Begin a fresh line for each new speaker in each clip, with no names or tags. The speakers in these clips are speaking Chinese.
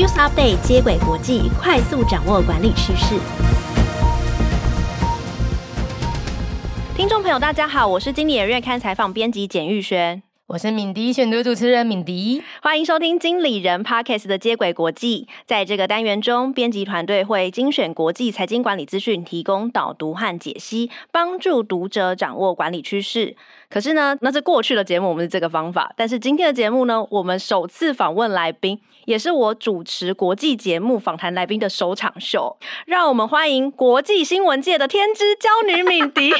News Update 接轨国际，快速掌握管理趋势。听众朋友，大家好，我是经理人月刊采访编辑简玉轩。
我是敏迪选读主持人敏迪，
欢迎收听经理人 Podcast 的接轨国际。在这个单元中，编辑团队会精选国际财经管理资讯，提供导读和解析，帮助读者掌握管理趋势。可是呢，那是过去的节目，我们是这个方法。但是今天的节目呢，我们首次访问来宾，也是我主持国际节目访谈来宾的首场秀。让我们欢迎国际新闻界的天之娇女敏迪。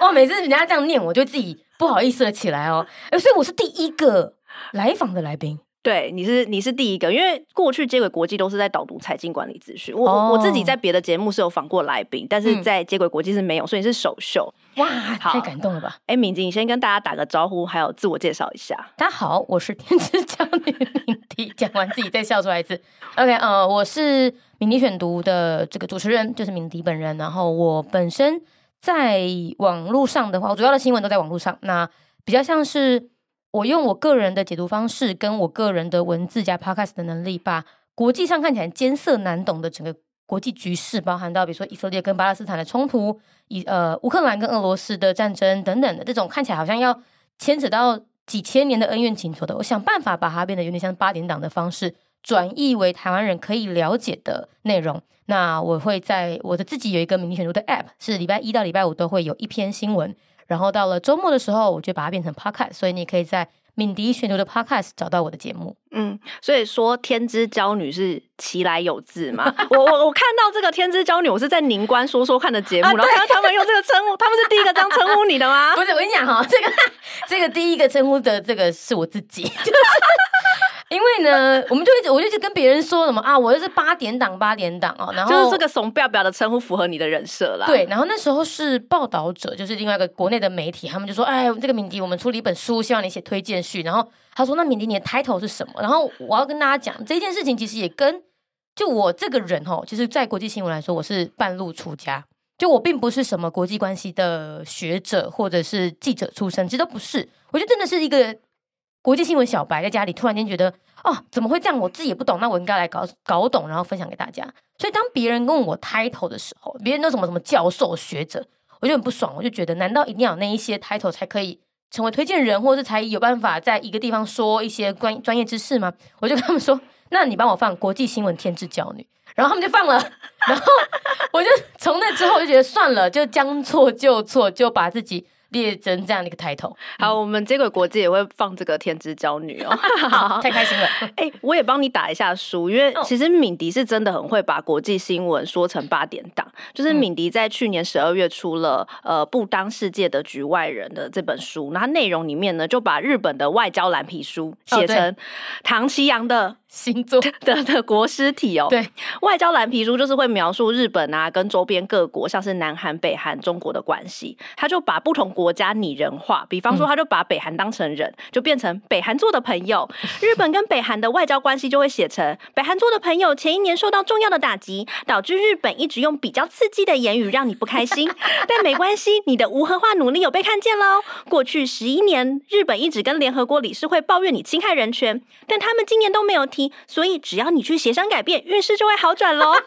哇，每次人家这样念，我就自己。不好意思了起来哦，所以我是第一个来访的来宾。
对，你是你是第一个，因为过去接轨国际都是在导读财经管理资讯。我、oh. 我自己在别的节目是有访过来宾，但是在接轨国际是没有，所以是首秀。
哇，太感动了吧！
哎，敏迪，你先跟大家打个招呼，还有自我介绍一下。
大家好，我是天之娇女敏迪。讲完自己再笑出来一次。OK，呃，我是敏迪选读的这个主持人，就是敏迪本人。然后我本身。在网络上的话，我主要的新闻都在网络上。那比较像是我用我个人的解读方式，跟我个人的文字加 podcast 的能力，把国际上看起来艰涩难懂的整个国际局势，包含到比如说以色列跟巴勒斯坦的冲突，以呃乌克兰跟俄罗斯的战争等等的这种看起来好像要牵扯到几千年的恩怨情仇的，我想办法把它变得有点像八点档的方式。转译为台湾人可以了解的内容。那我会在我的自己有一个敏迪选读的 App，是礼拜一到礼拜五都会有一篇新闻。然后到了周末的时候，我就把它变成 Podcast，所以你可以在敏迪选读的 Podcast 找到我的节目。
嗯，所以说天之娇女是其来有自嘛？我我我看到这个天之娇女，我是在宁官说说看的节目，啊、然后看到他们用这个称呼，他们是第一个这样称呼你的吗？
不是，我跟你讲哈，这个这个第一个称呼的这个是我自己。因为呢，我们就一直，我就一直跟别人说什么啊，我就是八点档，八点档哦，然后
就是这个怂表表的称呼符合你的人设啦。
对，然后那时候是报道者，就是另外一个国内的媒体，他们就说，哎，这个敏迪，我们出了一本书，希望你写推荐序。然后他说，那敏迪，你的 title 是什么？然后我要跟大家讲，这件事情其实也跟就我这个人哦，其实，在国际新闻来说，我是半路出家，就我并不是什么国际关系的学者或者是记者出身，其实都不是，我觉得真的是一个。国际新闻小白在家里突然间觉得，哦，怎么会这样？我自己也不懂，那我应该来搞搞懂，然后分享给大家。所以当别人问我 title 的时候，别人都什么什么教授学者，我就很不爽，我就觉得，难道一定要那一些 title 才可以成为推荐人，或者才有办法在一个地方说一些关专业知识吗？我就跟他们说，那你帮我放国际新闻天之娇女，然后他们就放了，然后我就从那之后我就觉得算了，就将错就错，就把自己。列成这样的一个抬头，
好，我们接轨国际也会放这个天之骄女哦，
好，太开心了。
哎、欸，我也帮你打一下书，因为其实敏迪是真的很会把国际新闻说成八点档。就是敏迪在去年十二月出了呃不当世界的局外人的这本书，那它内容里面呢就把日本的外交蓝皮书写成唐綺阳的。星座 的的国师体哦，
对，
外交蓝皮书就是会描述日本啊跟周边各国，像是南韩、北韩、中国的关系，他就把不同国家拟人化，比方说他就把北韩当成人，嗯、就变成北韩做的朋友。日本跟北韩的外交关系就会写成北韩做的朋友，前一年受到重要的打击，导致日本一直用比较刺激的言语让你不开心，但没关系，你的无核化努力有被看见喽。过去十一年，日本一直跟联合国理事会抱怨你侵害人权，但他们今年都没有提。所以只要你去协商改变，运势就会好转喽。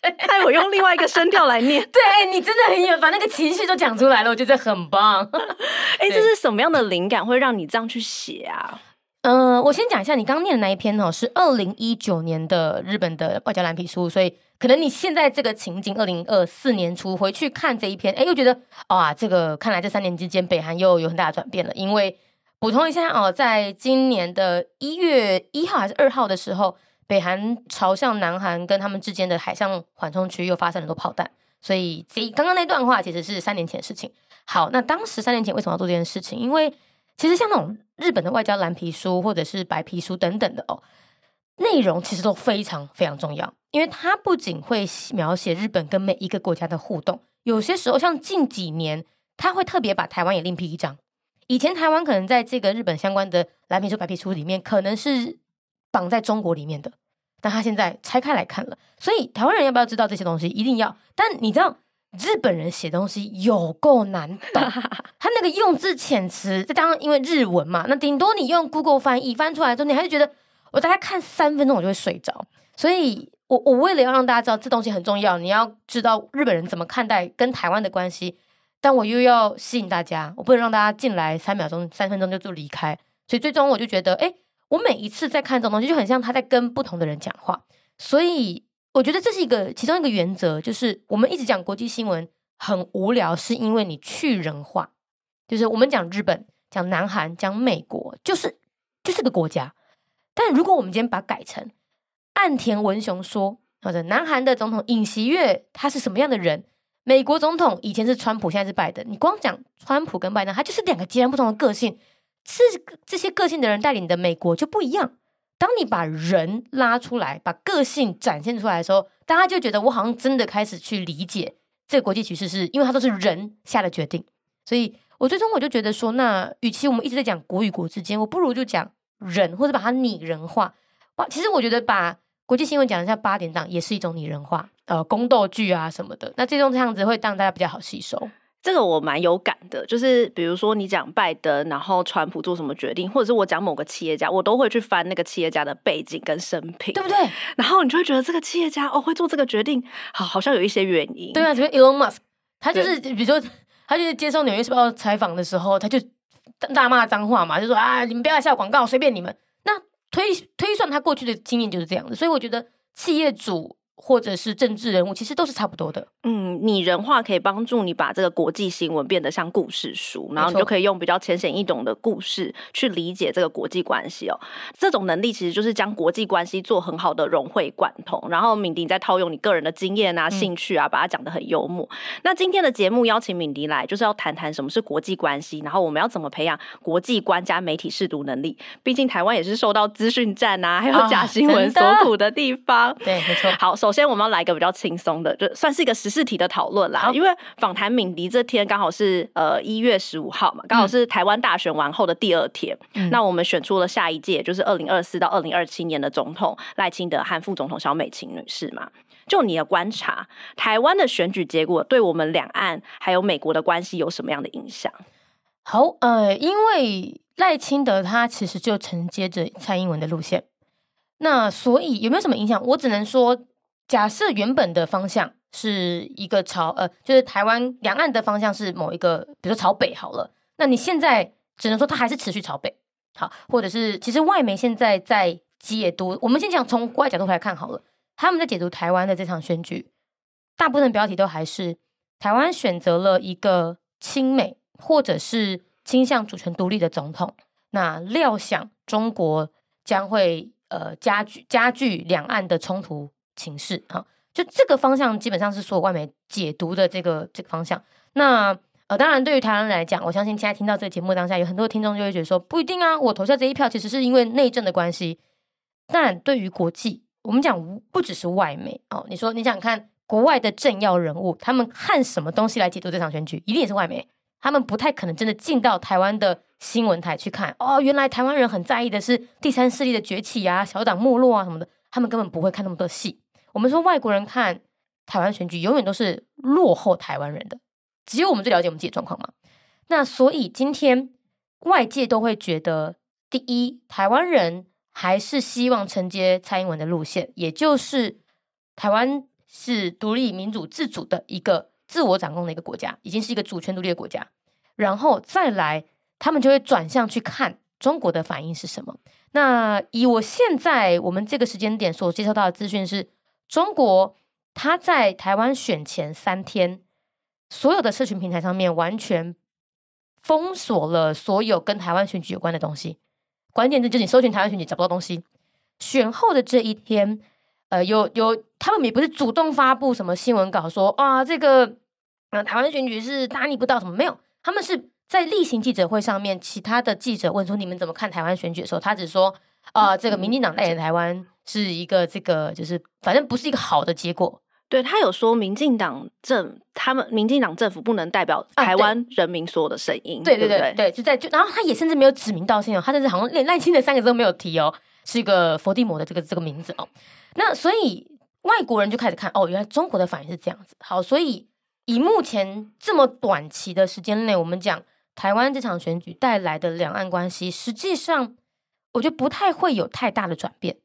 害我用另外一个声调来念，
对，你真的很有，把那个情绪都讲出来了，我觉得很棒。
哎、欸，这是什么样的灵感会让你这样去写啊？
嗯、呃，我先讲一下你刚刚念的那一篇哦，是二零一九年的日本的外交蓝皮书，所以可能你现在这个情景，二零二四年初回去看这一篇，哎，又觉得哇，这个看来这三年之间，北韩又有很大的转变了，因为。补充一下哦，在今年的一月一号还是二号的时候，北韩朝向南韩跟他们之间的海上缓冲区又发射了很多炮弹，所以这刚刚那段话其实是三年前的事情。好，那当时三年前为什么要做这件事情？因为其实像那种日本的外交蓝皮书或者是白皮书等等的哦，内容其实都非常非常重要，因为它不仅会描写日本跟每一个国家的互动，有些时候像近几年，它会特别把台湾也另辟一章。以前台湾可能在这个日本相关的蓝皮书、白皮书里面，可能是绑在中国里面的，但他现在拆开来看了，所以台湾人要不要知道这些东西？一定要。但你知道日本人写东西有够难懂，他那个用字遣词，再加上因为日文嘛，那顶多你用 Google 翻译翻出来之后，你还是觉得我大概看三分钟我就会睡着。所以我我为了要让大家知道这东西很重要，你要知道日本人怎么看待跟台湾的关系，但我又要吸引大家，我不能让大家进来三秒钟、三分钟就就离开。所以最终我就觉得，哎，我每一次在看这种东西，就很像他在跟不同的人讲话。所以我觉得这是一个其中一个原则，就是我们一直讲国际新闻很无聊，是因为你去人化，就是我们讲日本、讲南韩、讲美国，就是就是个国家。但如果我们今天把它改成岸田文雄说，或者南韩的总统尹锡悦他是什么样的人？美国总统以前是川普，现在是拜登。你光讲川普跟拜登，他就是两个截然不同的个性。是这些个性的人带领的美国就不一样。当你把人拉出来，把个性展现出来的时候，大家就觉得我好像真的开始去理解这个国际局势，是因为它都是人下的决定。所以我最终我就觉得说，那与其我们一直在讲国与国之间，我不如就讲人，或者把它拟人化。哇，其实我觉得把国际新闻讲一下八点档，也是一种拟人化，呃，宫斗剧啊什么的。那这种这样子会让大家比较好吸收。
这个我蛮有感的，就是比如说你讲拜登，然后川普做什么决定，或者是我讲某个企业家，我都会去翻那个企业家的背景跟生平，
对不对？
然后你就会觉得这个企业家哦会做这个决定，好好像有一些原因。
对啊，比如 Elon Musk，他就是比如说他就是接受纽约时报采访的时候，他就大骂脏话嘛，就说啊你们不要来下广告，随便你们。推推算他过去的经验就是这样子，所以我觉得企业主。或者是政治人物，其实都是差不多的。
嗯，拟人化可以帮助你把这个国际新闻变得像故事书，然后你就可以用比较浅显易懂的故事去理解这个国际关系哦。这种能力其实就是将国际关系做很好的融会贯通。然后敏迪再套用你个人的经验啊、嗯、兴趣啊，把它讲得很幽默。那今天的节目邀请敏迪来，就是要谈谈什么是国际关系，然后我们要怎么培养国际观加媒体识读能力。毕竟台湾也是受到资讯战啊，还有假新闻所苦的地方。
哦、对，没错。
好，首先我们要来一个比较轻松的，就算是一个时事题的讨论啦。因为访谈敏迪这天刚好是呃一月十五号嘛，刚好是台湾大选完后的第二天。嗯、那我们选出了下一届，就是二零二四到二零二七年的总统赖清德和副总统小美琴女士嘛。就你的观察，台湾的选举结果对我们两岸还有美国的关系有什么样的影响？
好，呃，因为赖清德他其实就承接着蔡英文的路线。那所以有没有什么影响？我只能说，假设原本的方向是一个朝呃，就是台湾两岸的方向是某一个，比如说朝北好了。那你现在只能说它还是持续朝北，好，或者是其实外媒现在在解读，我们先讲从国外角度来看好了，他们在解读台湾的这场选举，大部分标题都还是台湾选择了一个亲美或者是倾向主权独立的总统，那料想中国将会。呃，加剧加剧两岸的冲突情势啊，就这个方向基本上是所有外媒解读的这个这个方向。那呃，当然对于台湾来讲，我相信现在听到这个节目当下，有很多听众就会觉得说，不一定啊，我投下这一票其实是因为内政的关系。但对于国际，我们讲不只是外媒哦，你说你想看国外的政要人物，他们看什么东西来解读这场选举，一定也是外媒。他们不太可能真的进到台湾的新闻台去看哦，原来台湾人很在意的是第三势力的崛起啊、小党没落啊什么的，他们根本不会看那么多戏。我们说外国人看台湾选举，永远都是落后台湾人的，只有我们最了解我们自己的状况嘛。那所以今天外界都会觉得，第一，台湾人还是希望承接蔡英文的路线，也就是台湾是独立、民主、自主的一个。自我掌控的一个国家，已经是一个主权独立的国家，然后再来，他们就会转向去看中国的反应是什么。那以我现在我们这个时间点所接收到的资讯是，中国他在台湾选前三天，所有的社群平台上面完全封锁了所有跟台湾选举有关的东西，关键字就是你搜寻台湾选举找不到东西。选后的这一天。呃，有有，他们也不是主动发布什么新闻稿说啊，这个嗯、台湾选举是大逆不道什么没有，他们是在例行记者会上面，其他的记者问说你们怎么看台湾选举的时候，他只说啊，这个民进党代言台湾是一个这个就是反正不是一个好的结果。
对，他有说民进党政他们民进党政府不能代表台湾人民所有的声音。
对对对对，对，就在就然后他也甚至没有指名道姓哦，他甚至好像连赖清德三个字都没有提哦，是一个佛地魔的这个这个名字哦。那所以外国人就开始看哦，原来中国的反应是这样子。好，所以以目前这么短期的时间内，我们讲台湾这场选举带来的两岸关系，实际上我觉得不太会有太大的转变。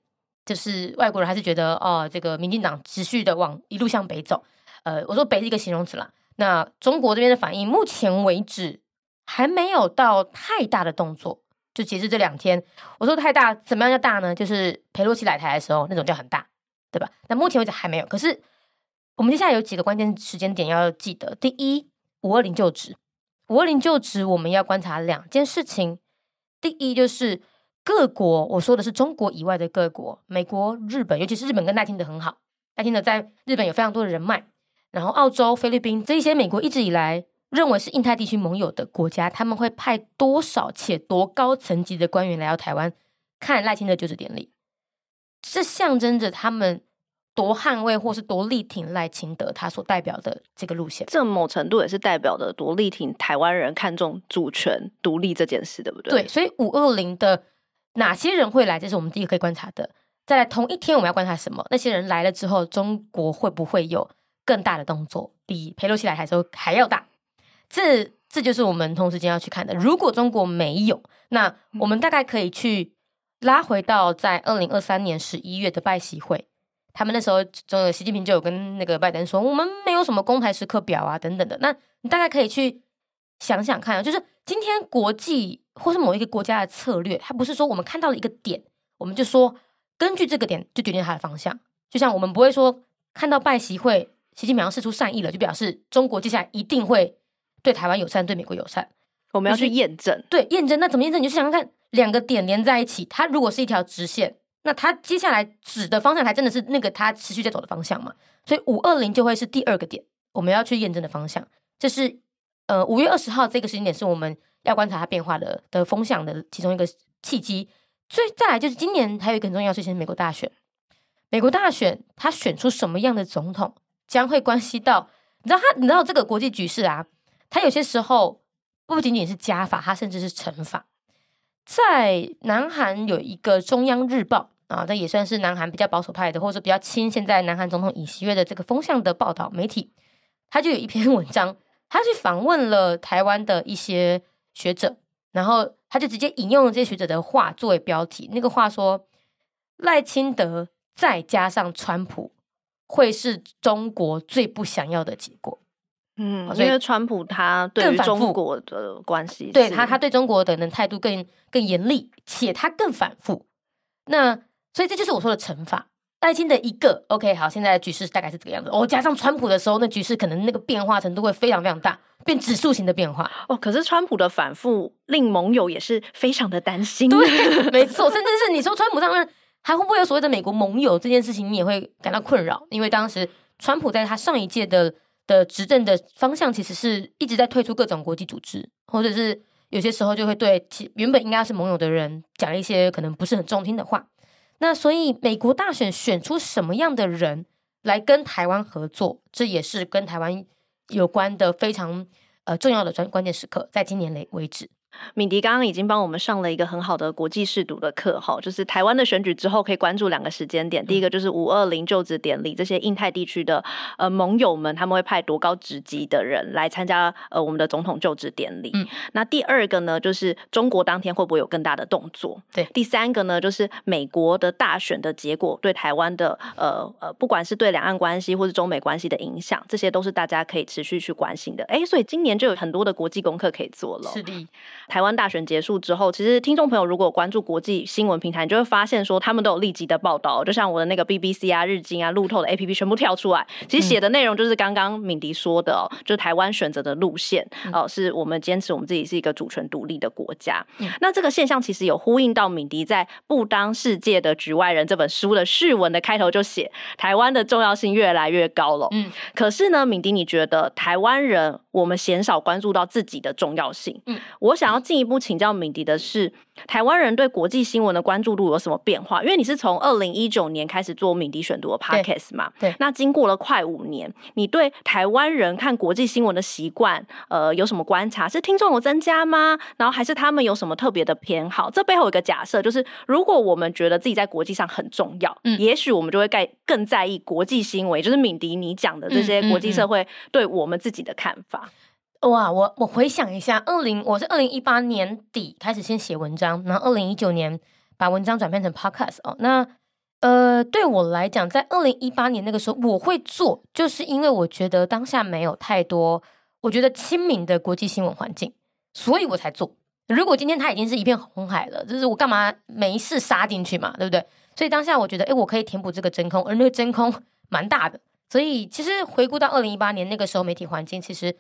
就是外国人还是觉得哦，这个民进党持续的往一路向北走。呃，我说北是一个形容词啦。那中国这边的反应，目前为止还没有到太大的动作。就截至这两天，我说太大，怎么样叫大呢？就是裴洛西来台的时候那种叫很大，对吧？那目前为止还没有。可是我们接下来有几个关键时间点要记得：第一，五二零就职，五二零就职，我们要观察两件事情。第一就是。各国，我说的是中国以外的各国，美国、日本，尤其是日本跟赖清德很好，赖清德在日本有非常多的人脉，然后澳洲、菲律宾这一些美国一直以来认为是印太地区盟友的国家，他们会派多少且多高层级的官员来到台湾看赖清德就职典礼，这象征着他们多捍卫或是多力挺赖清德他所代表的这个路线，
这某程度也是代表的多力挺台湾人看重主权独立这件事，对不对？
对，所以五二零的。哪些人会来？这是我们第一个可以观察的。再来，同一天我们要观察什么？那些人来了之后，中国会不会有更大的动作，比佩洛西来台的时候还要大？这这就是我们同时间要去看的。如果中国没有，那我们大概可以去拉回到在二零二三年十一月的拜习会，他们那时候，中习近平就有跟那个拜登说，我们没有什么公台时刻表啊，等等的。那你大概可以去想想看啊，就是今天国际。或是某一个国家的策略，它不是说我们看到了一个点，我们就说根据这个点就决定它的方向。就像我们不会说看到拜习会，习近平要释出善意了，就表示中国接下来一定会对台湾友善，对美国友善。
我们要去验证，
对验证。那怎么验证？你就想想看，两个点连在一起，它如果是一条直线，那它接下来指的方向还真的是那个它持续在走的方向嘛？所以五二零就会是第二个点，我们要去验证的方向。这是呃五月二十号这个时间点是我们。要观察它变化的的风向的其中一个契机，所以再来就是今年还有一个很重要事情，美国大选。美国大选，他选出什么样的总统，将会关系到你知道他，你知道这个国际局势啊，它有些时候不仅仅是加法，它甚至是乘法。在南韩有一个中央日报啊，这也算是南韩比较保守派的，或者说比较亲现在南韩总统尹锡悦的这个风向的报道媒体，他就有一篇 文章，他去访问了台湾的一些。学者，然后他就直接引用了这些学者的话作为标题。那个话说，赖清德再加上川普，会是中国最不想要的结果。
嗯，因为川普他对于中国的关系，
对他他对中国的人态度更更严厉，且他更反复。那所以这就是我说的乘法。赖清的一个 OK 好，现在的局势大概是这个样子。哦，加上川普的时候，那局势可能那个变化程度会非常非常大，变指数型的变化。
哦，可是川普的反复令盟友也是非常的担心。
对，没错，甚至是你说川普上任还会不会有所谓的美国盟友这件事情，你也会感到困扰，因为当时川普在他上一届的的执政的方向，其实是一直在退出各种国际组织，或者是有些时候就会对其原本应该是盟友的人讲一些可能不是很中听的话。那所以，美国大选选出什么样的人来跟台湾合作，这也是跟台湾有关的非常呃重要的关关键时刻，在今年来为止。
敏迪刚刚已经帮我们上了一个很好的国际试读的课，哈，就是台湾的选举之后可以关注两个时间点。第一个就是五二零就职典礼，这些印太地区的呃盟友们他们会派多高职级的人来参加呃我们的总统就职典礼。嗯，那第二个呢，就是中国当天会不会有更大的动作？
对，
第三个呢，就是美国的大选的结果对台湾的呃呃，不管是对两岸关系或是中美关系的影响，这些都是大家可以持续去关心的。哎、欸，所以今年就有很多的国际功课可以做了。
是的。
台湾大选结束之后，其实听众朋友如果关注国际新闻平台，你就会发现说他们都有立即的报道，就像我的那个 BBC 啊、日经啊、路透的 APP 全部跳出来，其实写的内容就是刚刚敏迪说的哦，就台湾选择的路线哦，是我们坚持我们自己是一个主权独立的国家。那这个现象其实有呼应到敏迪在《不当世界的局外人》这本书的序文的开头就写，台湾的重要性越来越高了。嗯，可是呢，敏迪，你觉得台湾人我们鲜少关注到自己的重要性？嗯，我想要进一步。请教敏迪的是，台湾人对国际新闻的关注度有什么变化？因为你是从二零一九年开始做敏迪选读的 Podcast 嘛，
对，对，
那经过了快五年，你对台湾人看国际新闻的习惯，呃，有什么观察？是听众有增加吗？然后还是他们有什么特别的偏好？这背后有一个假设，就是如果我们觉得自己在国际上很重要，嗯，也许我们就会更更在意国际新闻，就是敏迪你讲的这些国际社会对我们自己的看法。嗯嗯嗯
哇，我我回想一下，二零我是二零一八年底开始先写文章，然后二零一九年把文章转变成 podcast 哦。那呃，对我来讲，在二零一八年那个时候，我会做，就是因为我觉得当下没有太多我觉得亲民的国际新闻环境，所以我才做。如果今天它已经是一片红海了，就是我干嘛没事杀进去嘛，对不对？所以当下我觉得，哎，我可以填补这个真空，而那个真空蛮大的。所以其实回顾到二零一八年那个时候，媒体环境其实。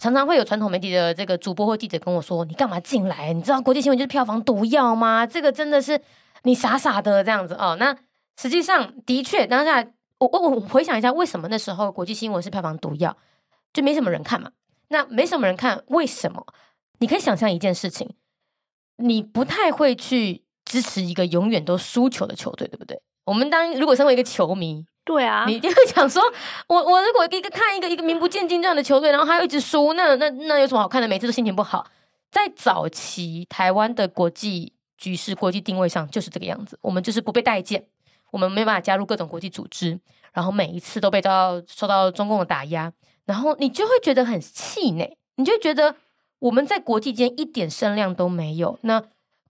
常常会有传统媒体的这个主播或记者跟我说：“你干嘛进来？你知道国际新闻就是票房毒药吗？这个真的是你傻傻的这样子哦。”那实际上的确，当下我我我回想一下，为什么那时候国际新闻是票房毒药？就没什么人看嘛。那没什么人看，为什么？你可以想象一件事情，你不太会去支持一个永远都输球的球队，对不对？我们当如果身为一个球迷。
对啊，
你一定会讲说，我我如果一个看一个一个名不见经传的球队，然后他又一直输，那那那有什么好看的？每次都心情不好。在早期台湾的国际局势、国际定位上就是这个样子，我们就是不被待见，我们没办法加入各种国际组织，然后每一次都被遭到受到中共的打压，然后你就会觉得很气馁，你就觉得我们在国际间一点声量都没有。那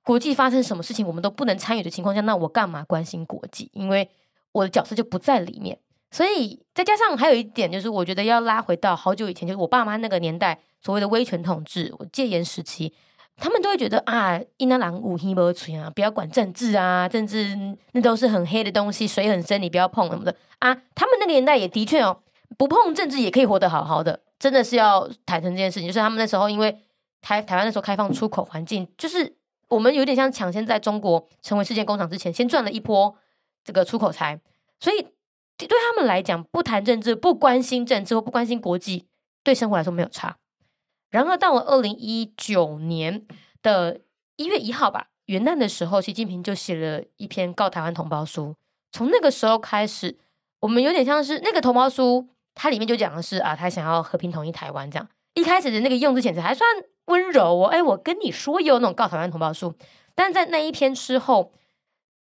国际发生什么事情，我们都不能参与的情况下，那我干嘛关心国际？因为我的角色就不在里面，所以再加上还有一点，就是我觉得要拉回到好久以前，就是我爸妈那个年代，所谓的威权统治、我戒严时期，他们都会觉得啊，伊那郎五黑不吹啊，不要管政治啊，政治那都是很黑的东西，水很深，你不要碰什么的啊。他们那个年代也的确哦，不碰政治也可以活得好好的，真的是要坦诚这件事情。就是他们那时候因为台台湾那时候开放出口环境，就是我们有点像抢先在中国成为世界工厂之前，先赚了一波。这个出口财，所以对他们来讲，不谈政治、不关心政治或不关心国际，对生活来说没有差。然而到了二零一九年的一月一号吧，元旦的时候，习近平就写了一篇告台湾同胞书。从那个时候开始，我们有点像是那个同胞书，它里面就讲的是啊，他想要和平统一台湾这样。一开始的那个用字遣词还算温柔哦，哎，我跟你说有那种告台湾同胞书，但在那一篇之后，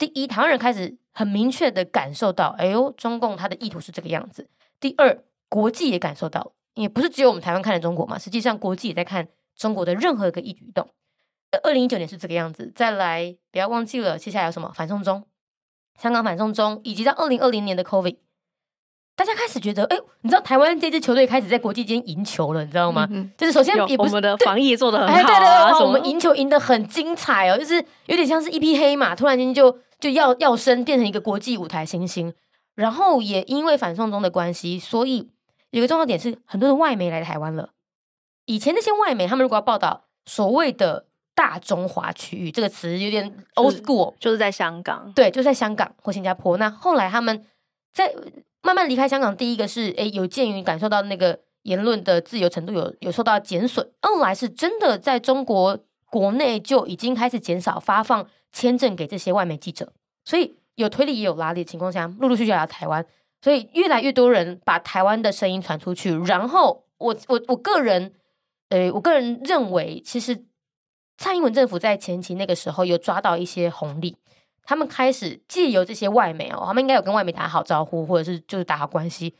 第一，台湾人开始。很明确的感受到，哎呦，中共他的意图是这个样子。第二，国际也感受到，也不是只有我们台湾看着中国嘛，实际上国际也在看中国的任何一个一举一动。二零一九年是这个样子，再来不要忘记了，接下来有什么反送中、香港反送中，以及在二零二零年的 COVID，大家开始觉得，哎，你知道台湾这支球队开始在国际间赢球了，你知道吗？嗯、就是首先也不是
我们的防疫做的很好、啊，
哎，对对
对，
我们赢球赢得很精彩哦，就是有点像是一匹黑马，突然间就。就要要升变成一个国际舞台新星，然后也因为反送中的关系，所以有个重要点是，很多的外媒来台湾了。以前那些外媒，他们如果要报道所谓的大中华区域这个词，有点 old school，
就是在香港，
对，就在香港或新加坡。那后来他们在慢慢离开香港，第一个是诶，有鉴于感受到那个言论的自由程度有有受到减损，后来是真的在中国国内就已经开始减少发放。签证给这些外媒记者，所以有推力也有拉力的情况下，陆陆续续来到台湾，所以越来越多人把台湾的声音传出去。然后我我我个人，呃，我个人认为，其实蔡英文政府在前期那个时候有抓到一些红利，他们开始借由这些外媒哦，他们应该有跟外媒打好招呼，或者是就是打好关系，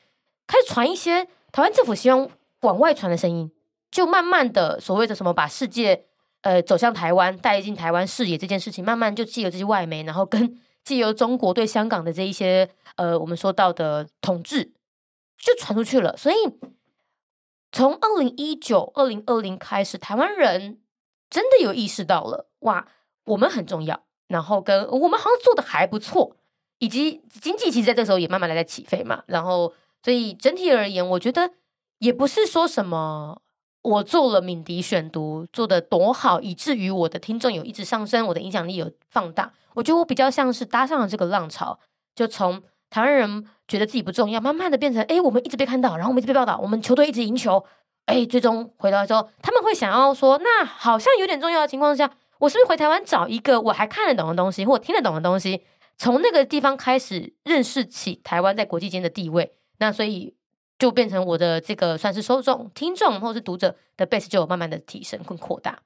开始传一些台湾政府希望往外传的声音，就慢慢的所谓的什么把世界。呃，走向台湾，带进台湾视野这件事情，慢慢就借由这些外媒，然后跟借由中国对香港的这一些呃，我们说到的统治，就传出去了。所以，从二零一九、二零二零开始，台湾人真的有意识到了，哇，我们很重要，然后跟我们好像做的还不错，以及经济其实在这时候也慢慢的在起飞嘛。然后，所以整体而言，我觉得也不是说什么。我做了敏迪选读做的多好，以至于我的听众有一直上升，我的影响力有放大。我觉得我比较像是搭上了这个浪潮，就从台湾人觉得自己不重要，慢慢的变成，哎，我们一直被看到，然后我们一直被报道，我们球队一直赢球，哎，最终回到之后，他们会想要说，那好像有点重要的情况下，我是不是回台湾找一个我还看得懂的东西，或我听得懂的东西，从那个地方开始认识起台湾在国际间的地位。那所以。就变成我的这个算是受众、听众或是读者的 base 就有慢慢的提升跟扩大。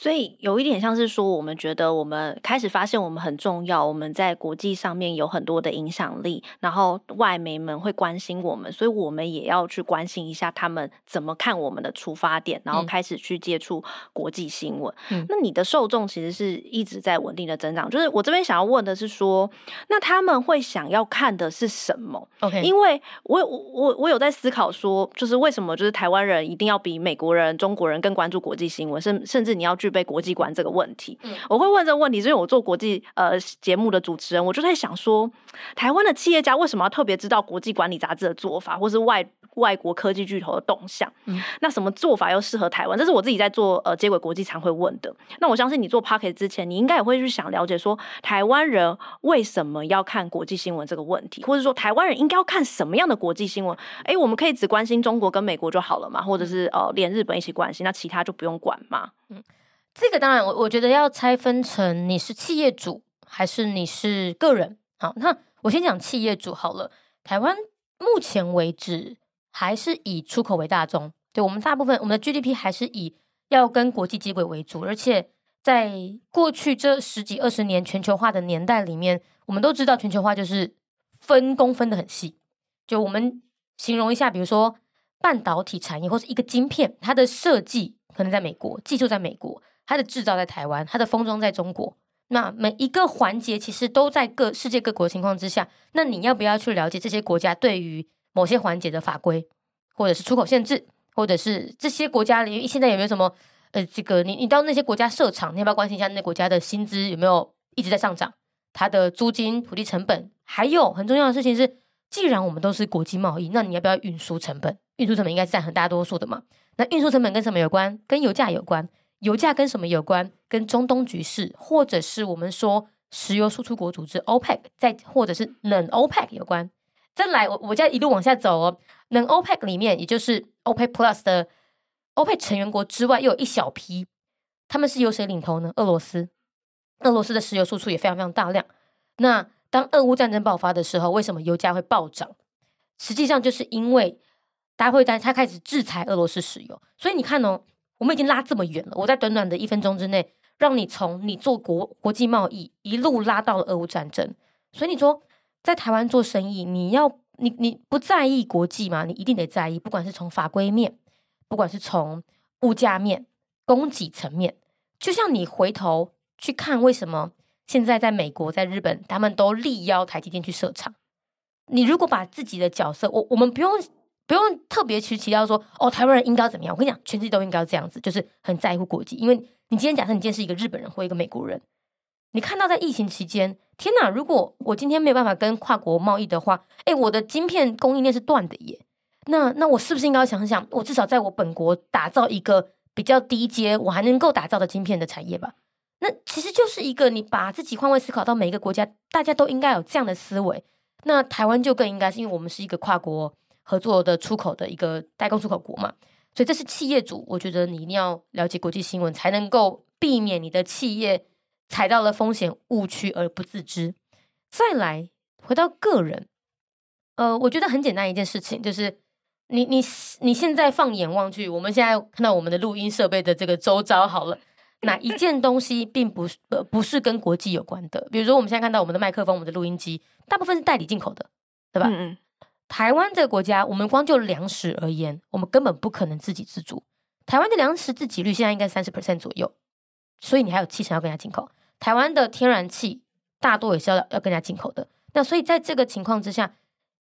所以有一点像是说，我们觉得我们开始发现我们很重要，我们在国际上面有很多的影响力，然后外媒们会关心我们，所以我们也要去关心一下他们怎么看我们的出发点，然后开始去接触国际新闻。嗯，那你的受众其实是一直在稳定的增长。就是我这边想要问的是说，那他们会想要看的是什么
？OK，
因为我我我有在思考说，就是为什么就是台湾人一定要比美国人、中国人更关注国际新闻，甚甚至你要去。具备国际观这个问题，嗯，我会问这个问题，是因为我做国际呃节目的主持人，我就在想说，台湾的企业家为什么要特别知道国际管理杂志的做法，或是外外国科技巨头的动向？嗯，那什么做法又适合台湾？这是我自己在做呃接轨国际常会问的。那我相信你做 Podcast 之前，你应该也会去想了解说，台湾人为什么要看国际新闻这个问题，或者说台湾人应该要看什么样的国际新闻？哎，我们可以只关心中国跟美国就好了嘛？或者是呃连日本一起关心，那其他就不用管吗？嗯。
这个当然，我我觉得要拆分成你是企业主还是你是个人。好，那我先讲企业主好了。台湾目前为止还是以出口为大宗，对，我们大部分我们的 GDP 还是以要跟国际接轨为主。而且在过去这十几二十年全球化的年代里面，我们都知道全球化就是分工分得很细。就我们形容一下，比如说半导体产业或是一个晶片，它的设计可能在美国，技术在美国。它的制造在台湾，它的封装在中国。那每一个环节其实都在各世界各国情况之下。那你要不要去了解这些国家对于某些环节的法规，或者是出口限制，或者是这些国家里现在有没有什么？呃，这个你你到那些国家设厂，你要不要关心一下那国家的薪资有没有一直在上涨？它的租金、土地成本，还有很重要的事情是，既然我们都是国际贸易，那你要不要运输成本？运输成本应该是占很大多数的嘛？那运输成本跟什么有关？跟油价有关。油价跟什么有关？跟中东局势，或者是我们说石油输出国组织 OPEC，再或者是冷 OPEC 有关。再来，我我再一路往下走哦。冷 OPEC 里面，也就是 OPEC Plus 的 OPEC 成员国之外，又有一小批，他们是由谁领头呢？俄罗斯。俄罗斯的石油输出也非常非常大量。那当俄乌战争爆发的时候，为什么油价会暴涨？实际上就是因为大家会担他开始制裁俄罗斯石油，所以你看哦。我们已经拉这么远了，我在短短的一分钟之内，让你从你做国国际贸易一路拉到了俄乌战争。所以你说在台湾做生意，你要你你不在意国际吗？你一定得在意，不管是从法规面，不管是从物价面、供给层面。就像你回头去看，为什么现在在美国、在日本，他们都力邀台积电去设厂？你如果把自己的角色，我我们不用。不用特别去提到说哦，台湾人应该怎么样？我跟你讲，全世界都应该这样子，就是很在乎国际。因为你今天假设你今天是一个日本人或一个美国人，你看到在疫情期间，天哪！如果我今天没有办法跟跨国贸易的话，诶，我的晶片供应链是断的耶。那那我是不是应该想想，我至少在我本国打造一个比较低阶，我还能够打造的晶片的产业吧？那其实就是一个你把自己换位思考到每一个国家，大家都应该有这样的思维。那台湾就更应该是，因为我们是一个跨国。合作的出口的一个代工出口国嘛，所以这是企业主，我觉得你一定要了解国际新闻，才能够避免你的企业踩到了风险误区而不自知。再来回到个人，呃，我觉得很简单一件事情，就是你你你现在放眼望去，我们现在看到我们的录音设备的这个周遭，好了，哪一件东西并不是呃不是跟国际有关的？比如说我们现在看到我们的麦克风、我们的录音机，大部分是代理进口的，对吧？嗯嗯。台湾这个国家，我们光就粮食而言，我们根本不可能自给自足。台湾的粮食自给率现在应该三十 percent 左右，所以你还有七成要跟人家进口。台湾的天然气大多也是要要跟人家进口的。那所以在这个情况之下，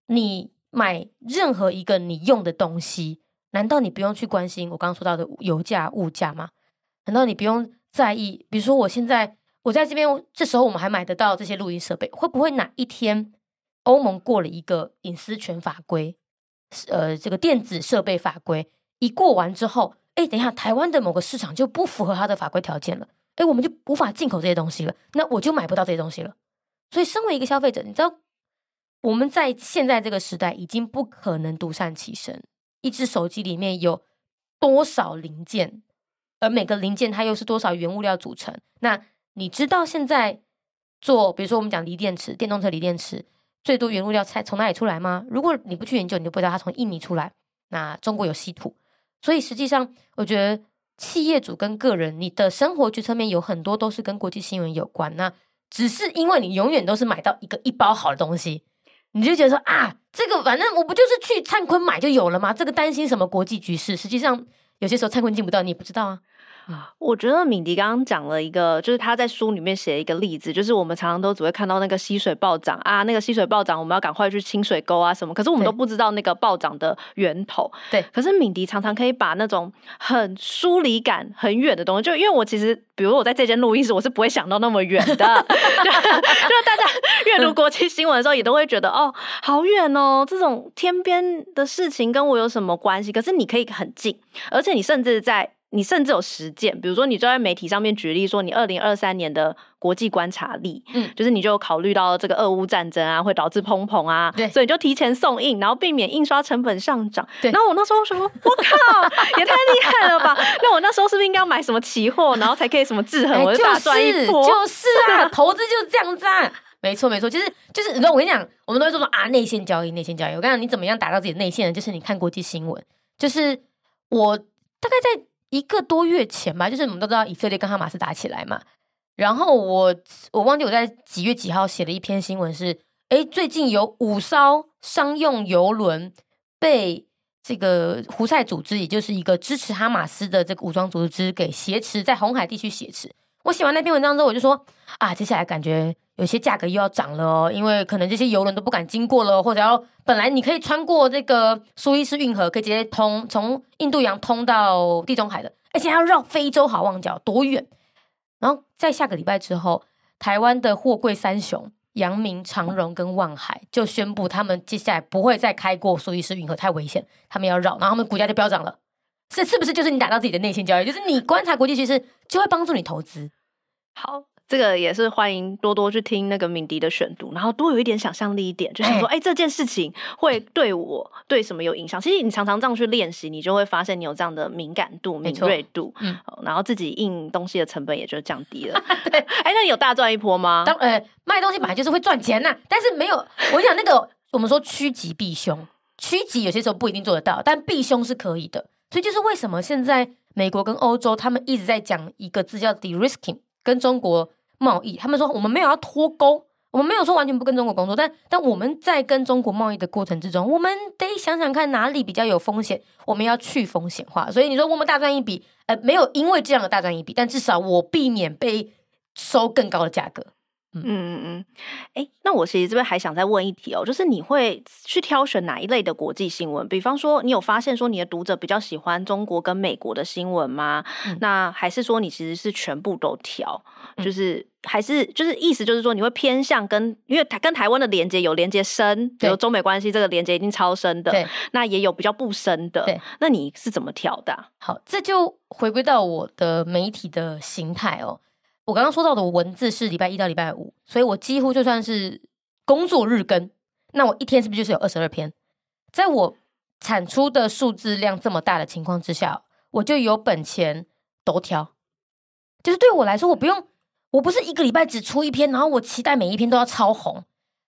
你买任何一个你用的东西，难道你不用去关心我刚刚说到的油价、物价吗？难道你不用在意？比如说我现在我在这边，这时候我们还买得到这些录音设备，会不会哪一天？欧盟过了一个隐私权法规，呃，这个电子设备法规一过完之后，哎，等一下，台湾的某个市场就不符合它的法规条件了，哎，我们就无法进口这些东西了，那我就买不到这些东西了。所以，身为一个消费者，你知道我们在现在这个时代已经不可能独善其身。一只手机里面有多少零件，而每个零件它又是多少原物料组成？那你知道现在做，比如说我们讲锂电池，电动车锂电池。最多原物料菜从哪里出来吗？如果你不去研究，你就不知道它从印尼出来。那中国有稀土，所以实际上我觉得企业主跟个人，你的生活决策面有很多都是跟国际新闻有关。那只是因为你永远都是买到一个一包好的东西，你就觉得说啊，这个反正我不就是去灿坤买就有了吗？这个担心什么国际局势？实际上有些时候灿坤进不到，你也不知道啊。
我觉得敏迪刚刚讲了一个，就是他在书里面写一个例子，就是我们常常都只会看到那个溪水暴涨啊，那个溪水暴涨，我们要赶快去清水沟啊什么，可是我们都不知道那个暴涨的源头。
对，
可是敏迪常常可以把那种很疏离感很远的东西，就因为我其实，比如我在这间录音室，我是不会想到那么远的，就大家 阅读国际新闻的时候，也都会觉得哦，好远哦，这种天边的事情跟我有什么关系？可是你可以很近，而且你甚至在。你甚至有实践，比如说你就在媒体上面举例说，你二零二三年的国际观察力，嗯，就是你就考虑到这个俄乌战争啊会导致通膨啊，对，所以你就提前送印，然后避免印刷成本上涨。对，然后我那时候说，我靠，也太厉害了吧！那我那时候是不是应该要买什么期货，然后才可以什么制衡，欸、我就大赚一波？
就是啊，投资就是这样子啊，没错没错，就是就是，你知道我跟你讲，我们都会说说啊，内线交易，内线交易。我跟你讲，你怎么样打造自己的内线呢？就是你看国际新闻，就是我大概在。一个多月前吧，就是我们都知道以色列跟哈马斯打起来嘛，然后我我忘记我在几月几号写了一篇新闻是，哎，最近有五艘商用游轮被这个胡塞组织，也就是一个支持哈马斯的这个武装组织给挟持，在红海地区挟持。我写完那篇文章之后，我就说啊，接下来感觉有些价格又要涨了哦，因为可能这些油轮都不敢经过了，或者要本来你可以穿过这个苏伊士运河，可以直接通从印度洋通到地中海的，而且还要绕非洲好望角，多远？然后在下个礼拜之后，台湾的货柜三雄阳明、长荣跟万海就宣布，他们接下来不会再开过苏伊士运河，太危险，他们要绕，然后他们股价就飙涨了。是是不是就是你打到自己的内线交易？就是你观察国际趋势，就会帮助你投资。
好，这个也是欢迎多多去听那个敏迪的选读，然后多有一点想象力一点，就想说，哎、欸，这件事情会对我对什么有影响？其实你常常这样去练习，你就会发现你有这样的敏感度、敏锐度，嗯，然后自己印东西的成本也就降低了。对，哎、欸，那你有大赚一波吗？
当呃，卖东西本来就是会赚钱呐、啊，但是没有，我讲那个，我们说趋吉避凶，趋吉有些时候不一定做得到，但避凶是可以的。所以就是为什么现在美国跟欧洲他们一直在讲一个字叫 de-risking。跟中国贸易，他们说我们没有要脱钩，我们没有说完全不跟中国工作，但但我们在跟中国贸易的过程之中，我们得想想看哪里比较有风险，我们要去风险化。所以你说我们大赚一笔，呃，没有因为这样的大赚一笔，但至少我避免被收更高的价格。
嗯嗯嗯，哎、欸，那我其实这边还想再问一题哦，就是你会去挑选哪一类的国际新闻？比方说，你有发现说你的读者比较喜欢中国跟美国的新闻吗？嗯、那还是说你其实是全部都挑？就是、嗯、还是就是意思就是说你会偏向跟，因为台跟台湾的连接有连接深，比如中美关系这个连接一定超深的，那也有比较不深的，那你是怎么挑的、啊？
好，这就回归到我的媒体的形态哦。我刚刚说到的文字是礼拜一到礼拜五，所以我几乎就算是工作日更，那我一天是不是就是有二十二篇？在我产出的数字量这么大的情况之下，我就有本钱都挑。就是对我来说，我不用，我不是一个礼拜只出一篇，然后我期待每一篇都要超红，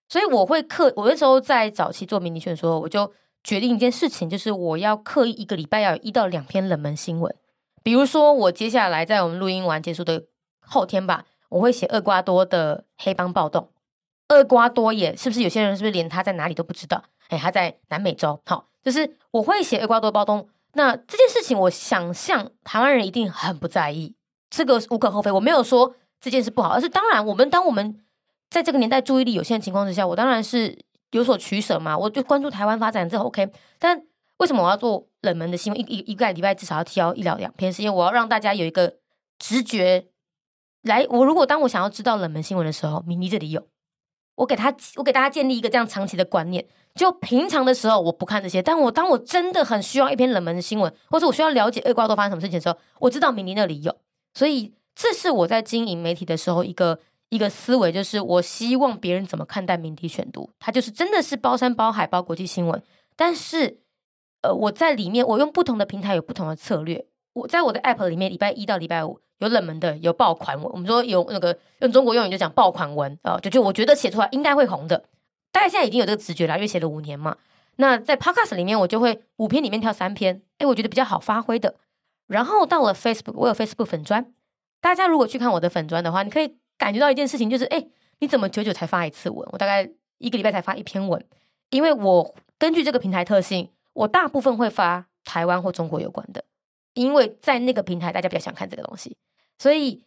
所以我会刻。我那时候在早期做迷你选说，我就决定一件事情，就是我要刻意一个礼拜要有一到两篇冷门新闻，比如说我接下来在我们录音完结束的。后天吧，我会写厄瓜多的黑帮暴动。厄瓜多也是不是有些人是不是连他在哪里都不知道？哎，他在南美洲。好，就是我会写厄瓜多暴动。那这件事情，我想象台湾人一定很不在意，这个无可厚非。我没有说这件事不好，而是当然，我们当我们在这个年代注意力有限的情况之下，我当然是有所取舍嘛。我就关注台湾发展，这 OK。但为什么我要做冷门的新闻？一一一个礼拜至少要挑一两两篇，是因为我要让大家有一个直觉。来，我如果当我想要知道冷门新闻的时候，明妮这里有，我给他，我给大家建立一个这样长期的观念。就平常的时候我不看这些，但我当我真的很需要一篇冷门的新闻，或者我需要了解厄瓜多发生什么事情的时候，我知道明妮那里有。所以这是我在经营媒体的时候一个一个思维，就是我希望别人怎么看待敏迪选读，它就是真的是包山包海包国际新闻，但是呃我在里面我用不同的平台有不同的策略。我在我的 app 里面，礼拜一到礼拜五。有冷门的，有爆款文。我们说有那个用中国用语就讲爆款文啊，就就我觉得写出来应该会红的。大概现在已经有这个直觉了，因为写了五年嘛。那在 Podcast 里面，我就会五篇里面挑三篇，哎，我觉得比较好发挥的。然后到了 Facebook，我有 Facebook 粉专，大家如果去看我的粉专的话，你可以感觉到一件事情，就是哎，你怎么久久才发一次文？我大概一个礼拜才发一篇文，因为我根据这个平台特性，我大部分会发台湾或中国有关的，因为在那个平台大家比较想看这个东西，所以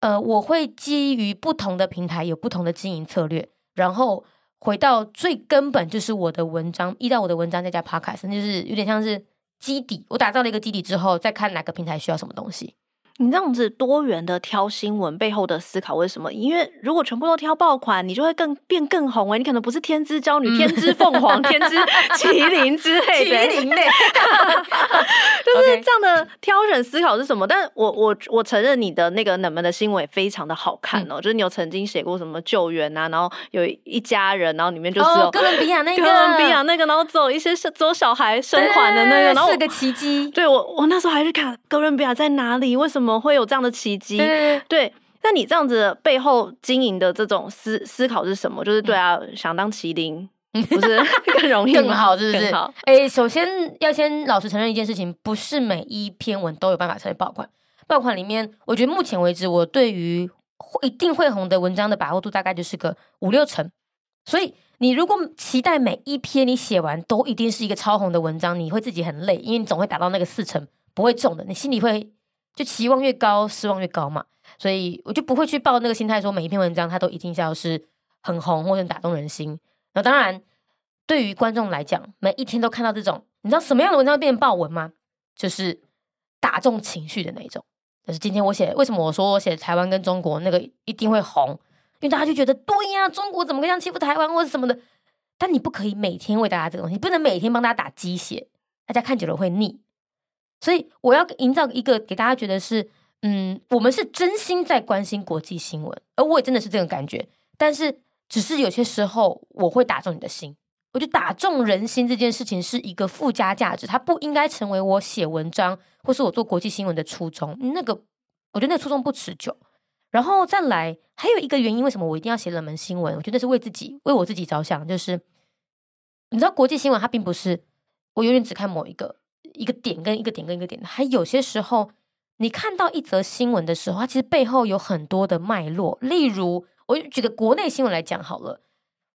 呃，我会基于不同的平台有不同的经营策略，然后。回到最根本，就是我的文章，依照我的文章再加 podcast，就是有点像是基底。我打造了一个基底之后，再看哪个平台需要什么东西。
你这样子多元的挑新闻背后的思考为什么？因为如果全部都挑爆款，你就会更变更红哎、欸，你可能不是天之娇女、嗯、天之凤凰、天之麒麟之类的。
麒麟类，
就是这样的挑选思考是什么？但我我我承认你的那个冷门的新闻也非常的好看哦、喔，嗯、就是你有曾经写过什么救援啊，然后有一家人，然后里面就是有
哥伦比亚那个
哥伦比亚那个，然后走一些走小孩生还的那个，然后
四个奇迹。
对我我那时候还是看哥伦比亚在哪里？为什么会有这样的奇迹？对，对，那你这样子背后经营的这种思思考是什么？就是对啊，嗯、想当麒麟不是 更容易
更好，是不是？哎、欸，首先要先老实承认一件事情，不是每一篇文都有办法成为爆款。爆款里面，我觉得目前为止，我对于一定会红的文章的把握度大概就是个五六成。所以，你如果期待每一篇你写完都一定是一个超红的文章，你会自己很累，因为你总会达到那个四成不会中的，你心里会。就期望越高，失望越高嘛，所以我就不会去抱那个心态，说每一篇文章它都一定要是很红或者打动人心。那当然，对于观众来讲，每一天都看到这种，你知道什么样的文章会变成爆文吗？就是打中情绪的那种。但是今天我写，为什么我说我写台湾跟中国那个一定会红？因为大家就觉得对呀，中国怎么会这样欺负台湾或者什么的？但你不可以每天为大家这个东西，不能每天帮大家打鸡血，大家看久了会腻。所以我要营造一个给大家觉得是，嗯，我们是真心在关心国际新闻，而我也真的是这种感觉。但是，只是有些时候我会打中你的心，我觉得打中人心这件事情是一个附加价值，它不应该成为我写文章或是我做国际新闻的初衷。那个，我觉得那个初衷不持久。然后再来，还有一个原因，为什么我一定要写冷门新闻？我觉得是为自己，为我自己着想。就是你知道，国际新闻它并不是我永远只看某一个。一个点跟一个点跟一个点，还有些时候，你看到一则新闻的时候，它其实背后有很多的脉络。例如，我举个国内新闻来讲好了，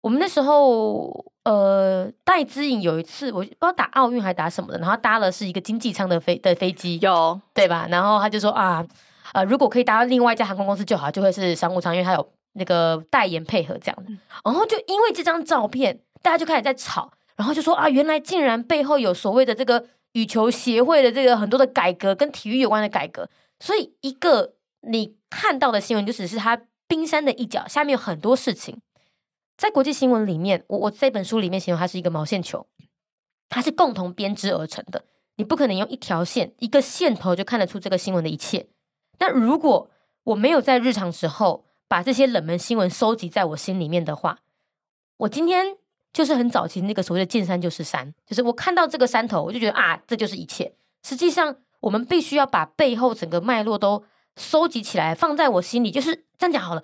我们那时候，呃，戴资颖有一次，我不知道打奥运还打什么的，然后搭了是一个经济舱的飞的飞机，
有
对吧？然后他就说啊，呃，如果可以搭到另外一家航空公司就好，就会是商务舱，因为他有那个代言配合这样的。然后就因为这张照片，大家就开始在吵，然后就说啊，原来竟然背后有所谓的这个。羽球协会的这个很多的改革跟体育有关的改革，所以一个你看到的新闻就只是它冰山的一角，下面有很多事情。在国际新闻里面，我我这本书里面形容它是一个毛线球，它是共同编织而成的。你不可能用一条线、一个线头就看得出这个新闻的一切。那如果我没有在日常时候把这些冷门新闻收集在我心里面的话，我今天。就是很早期那个所谓的见山就是山，就是我看到这个山头，我就觉得啊，这就是一切。实际上，我们必须要把背后整个脉络都收集起来，放在我心里。就是这样讲好了，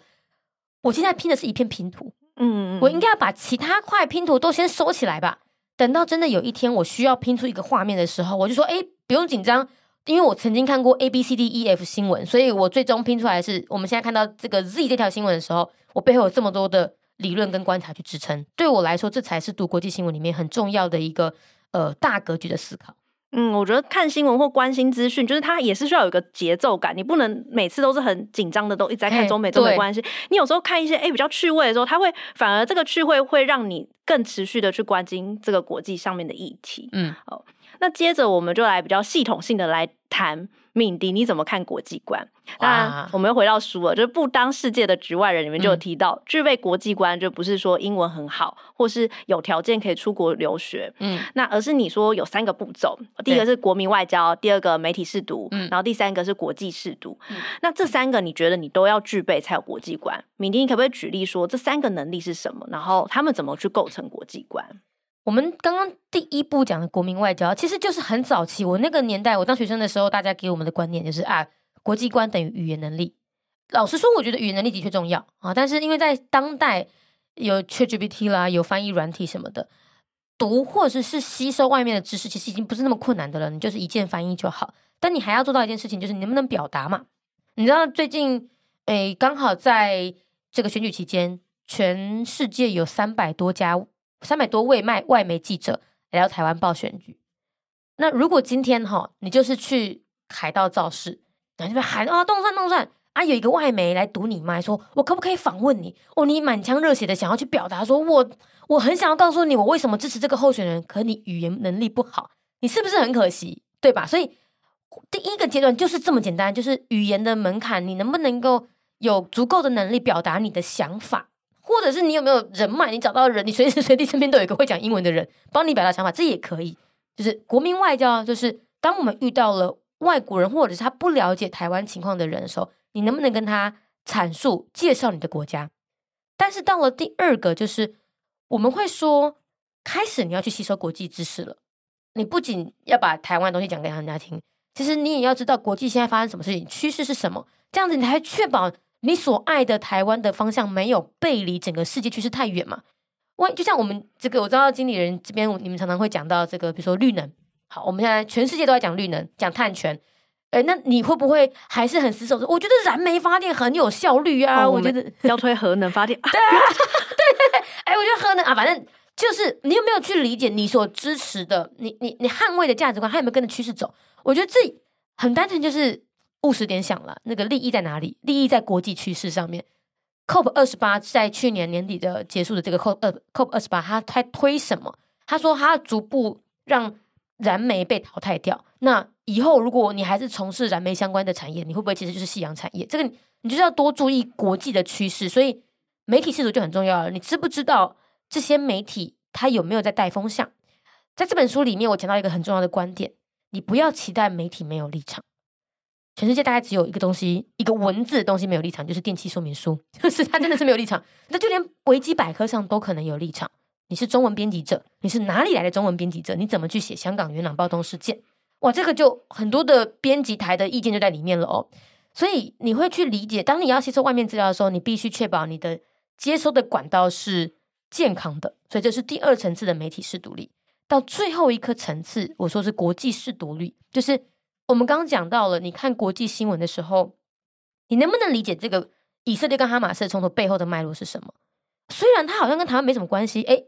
我现在拼的是一片拼图，嗯，我应该要把其他块拼图都先收起来吧。等到真的有一天我需要拼出一个画面的时候，我就说，哎，不用紧张，因为我曾经看过 A B C D E F 新闻，所以我最终拼出来是我们现在看到这个 Z 这条新闻的时候，我背后有这么多的。理论跟观察去支撑，对我来说，这才是读国际新闻里面很重要的一个呃大格局的思考。
嗯，我觉得看新闻或关心资讯，就是它也是需要有一个节奏感，你不能每次都是很紧张的，都一直在看中美中美关系。你有时候看一些哎比较趣味的时候，它会反而这个趣味会让你更持续的去关心这个国际上面的议题。嗯，好，那接着我们就来比较系统性的来谈。敏迪，你怎么看国际观？那我们又回到书了，就是不当世界的局外人里面就有提到，嗯、具备国际观就不是说英文很好，或是有条件可以出国留学，嗯，那而是你说有三个步骤，第一个是国民外交，第二个媒体试读，嗯，然后第三个是国际试读。嗯、那这三个你觉得你都要具备才有国际观？敏迪，你可不可以举例说这三个能力是什么？然后他们怎么去构成国际观？
我们刚刚第一步讲的国民外交，其实就是很早期。我那个年代，我当学生的时候，大家给我们的观念就是啊，国际观等于语言能力。老实说，我觉得语言能力的确重要啊。但是因为在当代有 ChatGPT 啦，有翻译软体什么的，读或者是吸收外面的知识，其实已经不是那么困难的了。你就是一键翻译就好。但你还要做到一件事情，就是你能不能表达嘛？你知道最近，诶，刚好在这个选举期间，全世界有三百多家、三百多位外外媒记者来到台湾报选举。那如果今天哈，你就是去海盗造势，然后这边喊啊，冻蒜冻蒜啊，有一个外媒来堵你麦，说我可不可以访问你？哦，你满腔热血的想要去表达，说我我很想要告诉你，我为什么支持这个候选人，可你语言能力不好，你是不是很可惜？对吧？所以第一个阶段就是这么简单，就是语言的门槛，你能不能够有足够的能力表达你的想法，或者是你有没有人脉，你找到人，你随时随地身边都有一个会讲英文的人帮你表达想法，这也可以。就是国民外交，就是当我们遇到了外国人，或者是他不了解台湾情况的人的时候，你能不能跟他阐述、介绍你的国家？但是到了第二个，就是我们会说，开始你要去吸收国际知识了。你不仅要把台湾的东西讲给他人家听，其实你也要知道国际现在发生什么事情，趋势是什么，这样子你才确保你所爱的台湾的方向没有背离整个世界趋势太远嘛。我就像我们这个，我知道经理人这边你们常常会讲到这个，比如说绿能。好，我们现在全世界都在讲绿能，讲碳权。哎，那你会不会还是很死守？我觉得燃煤发电很有效率啊，哦、我觉得
要推核能发电。
对啊，对对 对。哎，我觉得核能啊，反正就是你有没有去理解你所支持的，你你你捍卫的价值观，还有没有跟着趋势走？我觉得这很单纯，就是务实点想了，那个利益在哪里？利益在国际趋势上面。COP 二十八在去年年底的结束的这个 COP 二 COP 二十八，他他推什么？他说他逐步让燃煤被淘汰掉。那以后如果你还是从事燃煤相关的产业，你会不会其实就是夕阳产业？这个你就是要多注意国际的趋势。所以媒体识读就很重要了。你知不知道这些媒体它有没有在带风向？在这本书里面，我讲到一个很重要的观点：你不要期待媒体没有立场。全世界大概只有一个东西，一个文字的东西没有立场，就是电气说明书，就是它真的是没有立场。那就连维基百科上都可能有立场。你是中文编辑者，你是哪里来的中文编辑者？你怎么去写香港元朗暴动事件？哇，这个就很多的编辑台的意见就在里面了哦。所以你会去理解，当你要吸收外面资料的时候，你必须确保你的接收的管道是健康的。所以这是第二层次的媒体识读力。到最后一颗层次，我说是国际识读力，就是。我们刚刚讲到了，你看国际新闻的时候，你能不能理解这个以色列跟哈马斯冲突背后的脉络是什么？虽然它好像跟台湾没什么关系，诶，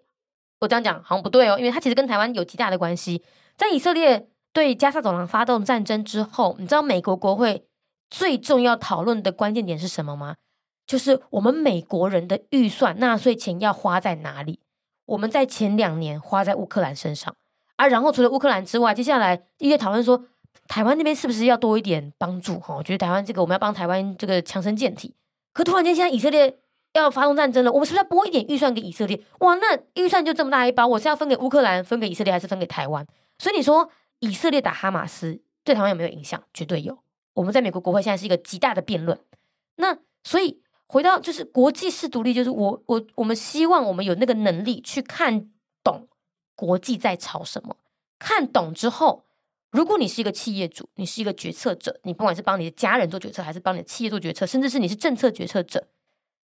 我这样讲好像不对哦，因为它其实跟台湾有极大的关系。在以色列对加沙走廊发动战争之后，你知道美国国会最重要讨论的关键点是什么吗？就是我们美国人的预算纳税钱要花在哪里？我们在前两年花在乌克兰身上啊，然后除了乌克兰之外，接下来一些讨论说。台湾那边是不是要多一点帮助？哈，我觉得台湾这个我们要帮台湾这个强身健体。可突然间现在以色列要发动战争了，我们是不是要拨一点预算给以色列？哇，那预算就这么大一包，我是要分给乌克兰，分给以色列，还是分给台湾？所以你说以色列打哈马斯对台湾有没有影响？绝对有。我们在美国国会现在是一个极大的辩论。那所以回到就是国际识读力，就是我我我们希望我们有那个能力去看懂国际在吵什么，看懂之后。如果你是一个企业主，你是一个决策者，你不管是帮你的家人做决策，还是帮你的企业做决策，甚至是你是政策决策者，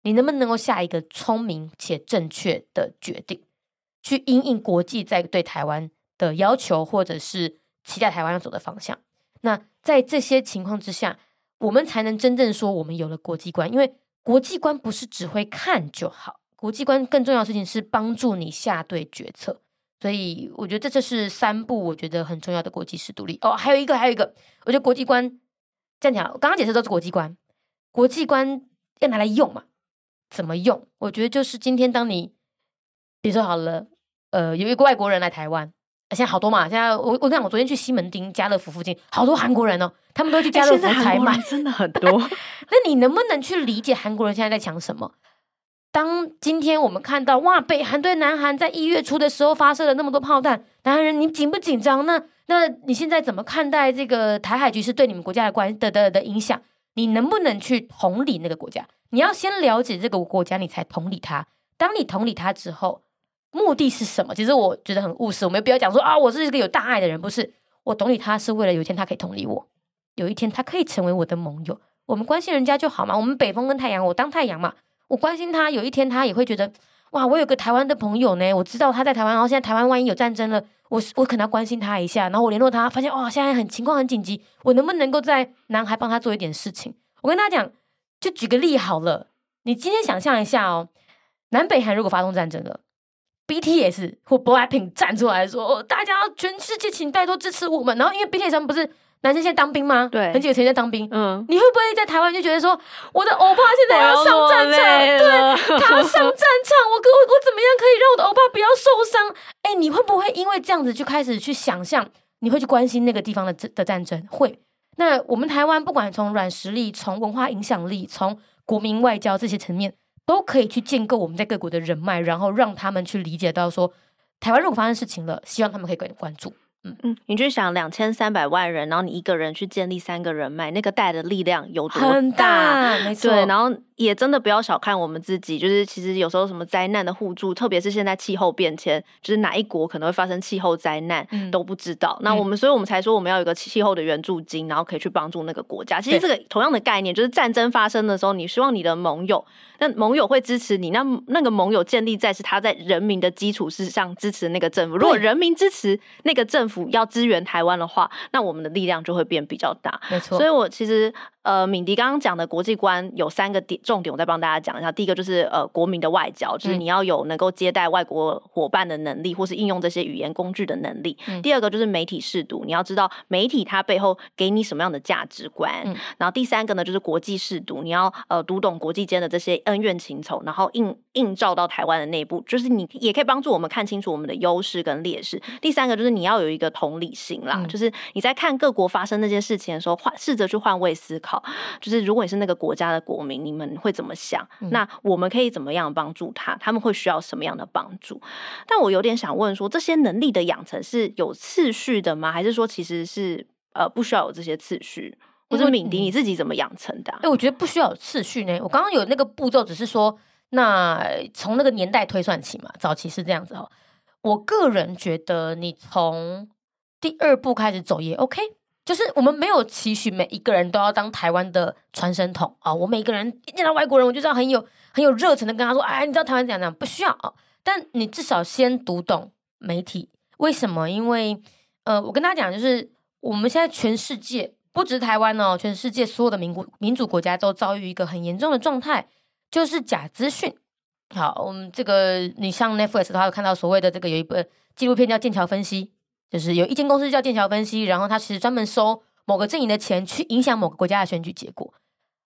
你能不能够下一个聪明且正确的决定，去因应国际在对台湾的要求，或者是期待台湾要走的方向？那在这些情况之下，我们才能真正说我们有了国际观，因为国际观不是只会看就好，国际观更重要的事情是帮助你下对决策。所以我觉得这就是三步我觉得很重要的国际式独立哦，还有一个还有一个，我觉得国际观这样讲，我刚刚解释都是国际观，国际观要拿来用嘛？怎么用？我觉得就是今天当你比如说好了，呃，有一个外国人来台湾，现在好多嘛，现在我我跟你讲，我昨天去西门町家乐福附近，好多韩国人哦，他们都去家乐福采买，
真的很多。
那你能不能去理解韩国人现在在讲什么？当今天我们看到哇，北韩对南韩在一月初的时候发射了那么多炮弹，南韩人你紧不紧张？那那你现在怎么看待这个台海局势对你们国家的关的的的影响？你能不能去同理那个国家？你要先了解这个国家，你才同理他。当你同理他之后，目的是什么？其实我觉得很务实，我们不要讲说啊，我是一个有大爱的人，不是。我同理他是为了有一天他可以同理我，有一天他可以成为我的盟友。我们关心人家就好嘛，我们北风跟太阳，我当太阳嘛。我关心他，有一天他也会觉得，哇，我有个台湾的朋友呢，我知道他在台湾，然后现在台湾万一有战争了，我我可能要关心他一下，然后我联络他，发现哇，现在很情况很紧急，我能不能够在南海帮他做一点事情？我跟大家讲，就举个例好了，你今天想象一下哦，南北韩如果发动战争了，BTS 或 BLACKPINK 站出来说，大家全世界请拜托支持我们，然后因为 BTS 他们不是。男生现在当兵吗？
对，
很久以前在当兵。
嗯，
你会不会在台湾就觉得说，我的欧巴现在要上战场，对，他要上战场，我 我我怎么样可以让我的欧巴不要受伤？哎，你会不会因为这样子就开始去想象，你会去关心那个地方的的战争？会。那我们台湾不管从软实力、从文化影响力、从国民外交这些层面，都可以去建构我们在各国的人脉，然后让他们去理解到说，台湾如果发生事情了，希望他们可以关关注。
嗯嗯，你去想两千三百万人，然后你一个人去建立三个人脉，那个带的力量有多大？
很大，没错。
对，然后也真的不要小看我们自己，就是其实有时候什么灾难的互助，特别是现在气候变迁，就是哪一国可能会发生气候灾难、嗯、都不知道。那我们，所以我们才说我们要有一个气候的援助金，然后可以去帮助那个国家。其实这个同样的概念，就是战争发生的时候，你希望你的盟友，那盟友会支持你，那那个盟友建立在是他在人民的基础之上支持那个政府。如果人民支持那个政府要支援台湾的话，那我们的力量就会变比较大。
没错，
所以我其实呃，敏迪刚刚讲的国际观有三个点重点，我再帮大家讲一下。第一个就是呃，国民的外交，就是你要有能够接待外国伙伴的能力，或是应用这些语言工具的能力。嗯、第二个就是媒体试读，你要知道媒体它背后给你什么样的价值观。嗯、然后第三个呢，就是国际试读，你要呃读懂国际间的这些恩怨情仇，然后映映照到台湾的内部，就是你也可以帮助我们看清楚我们的优势跟劣势。第三个就是你要有一个同理心啦，嗯、就是你在看各国发生那些事情的时候，换试着去换位思考，就是如果你是那个国家的国民，你们会怎么想？嗯、那我们可以怎么样帮助他？他们会需要什么样的帮助？但我有点想问说，这些能力的养成是有次序的吗？还是说其实是呃不需要有这些次序？或者敏迪你自己怎么养成的、啊？
哎、嗯，我觉得不需要有次序呢。我刚刚有那个步骤，只是说那从那个年代推算起嘛，早期是这样子哦。我个人觉得，你从第二步开始走也 OK。就是我们没有期许每一个人都要当台湾的传声筒啊！我每一个人一见到外国人，我就知道很有很有热忱的跟他说：“哎，你知道台湾怎样怎样？”不需要啊！但你至少先读懂媒体。为什么？因为呃，我跟他讲，就是我们现在全世界不止台湾哦，全世界所有的民国民主国家都遭遇一个很严重的状态，就是假资讯。好，我们这个你上 Netflix 的话，有看到所谓的这个有一部纪录片叫《剑桥分析》。就是有一间公司叫剑桥分析，然后他其实专门收某个阵营的钱去影响某个国家的选举结果。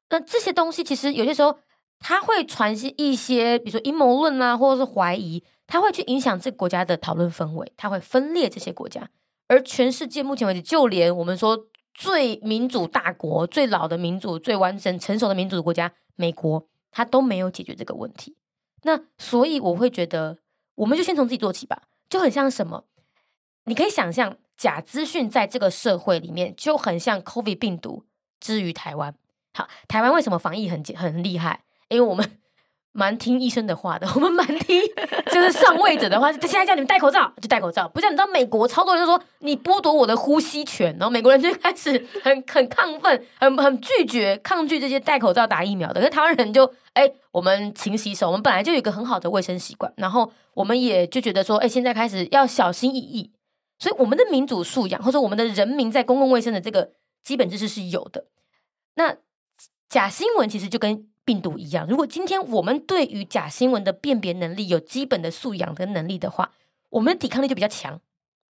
那这些东西其实有些时候他会传一些，比如说阴谋论啊，或者是怀疑，他会去影响这个国家的讨论氛围，他会分裂这些国家。而全世界目前为止，就连我们说最民主大国、最老的民主、最完整成熟的民主的国家美国，他都没有解决这个问题。那所以我会觉得，我们就先从自己做起吧，就很像什么？你可以想象，假资讯在这个社会里面就很像 COVID 病毒之于台湾。好，台湾为什么防疫很很厉害？因为我们 蛮听医生的话的，我们蛮听就是上位者的话。他现在叫你们戴口罩就戴口罩，不像你知道美国超多人就说你剥夺我的呼吸权，然后美国人就开始很很亢奋，很很拒绝抗拒这些戴口罩打疫苗的。可是台湾人就哎，我们勤洗手，我们本来就有一个很好的卫生习惯，然后我们也就觉得说，哎，现在开始要小心翼翼。所以，我们的民主素养，或者我们的人民在公共卫生的这个基本知识是有的。那假新闻其实就跟病毒一样，如果今天我们对于假新闻的辨别能力有基本的素养跟能力的话，我们的抵抗力就比较强。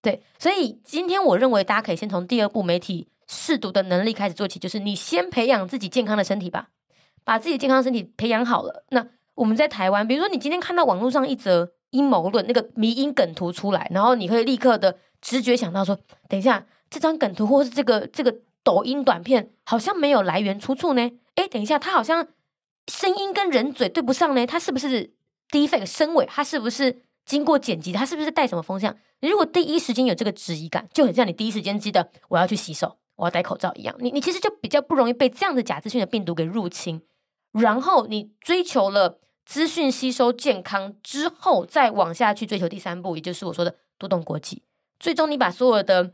对，所以今天我认为大家可以先从第二步媒体试读的能力开始做起，就是你先培养自己健康的身体吧，把自己健康身体培养好了。那我们在台湾，比如说你今天看到网络上一则阴谋论那个迷因梗图出来，然后你可以立刻的。直觉想到说，等一下，这张梗图或是这个这个抖音短片好像没有来源出处呢？诶，等一下，它好像声音跟人嘴对不上呢？它是不是 deepfake 声尾？它是不是经过剪辑？它是不是带什么风向？你如果第一时间有这个质疑感，就很像你第一时间记得我要去洗手，我要戴口罩一样。你你其实就比较不容易被这样的假资讯的病毒给入侵。然后你追求了资讯吸收健康之后，再往下去追求第三步，也就是我说的读懂国际。最终，你把所有的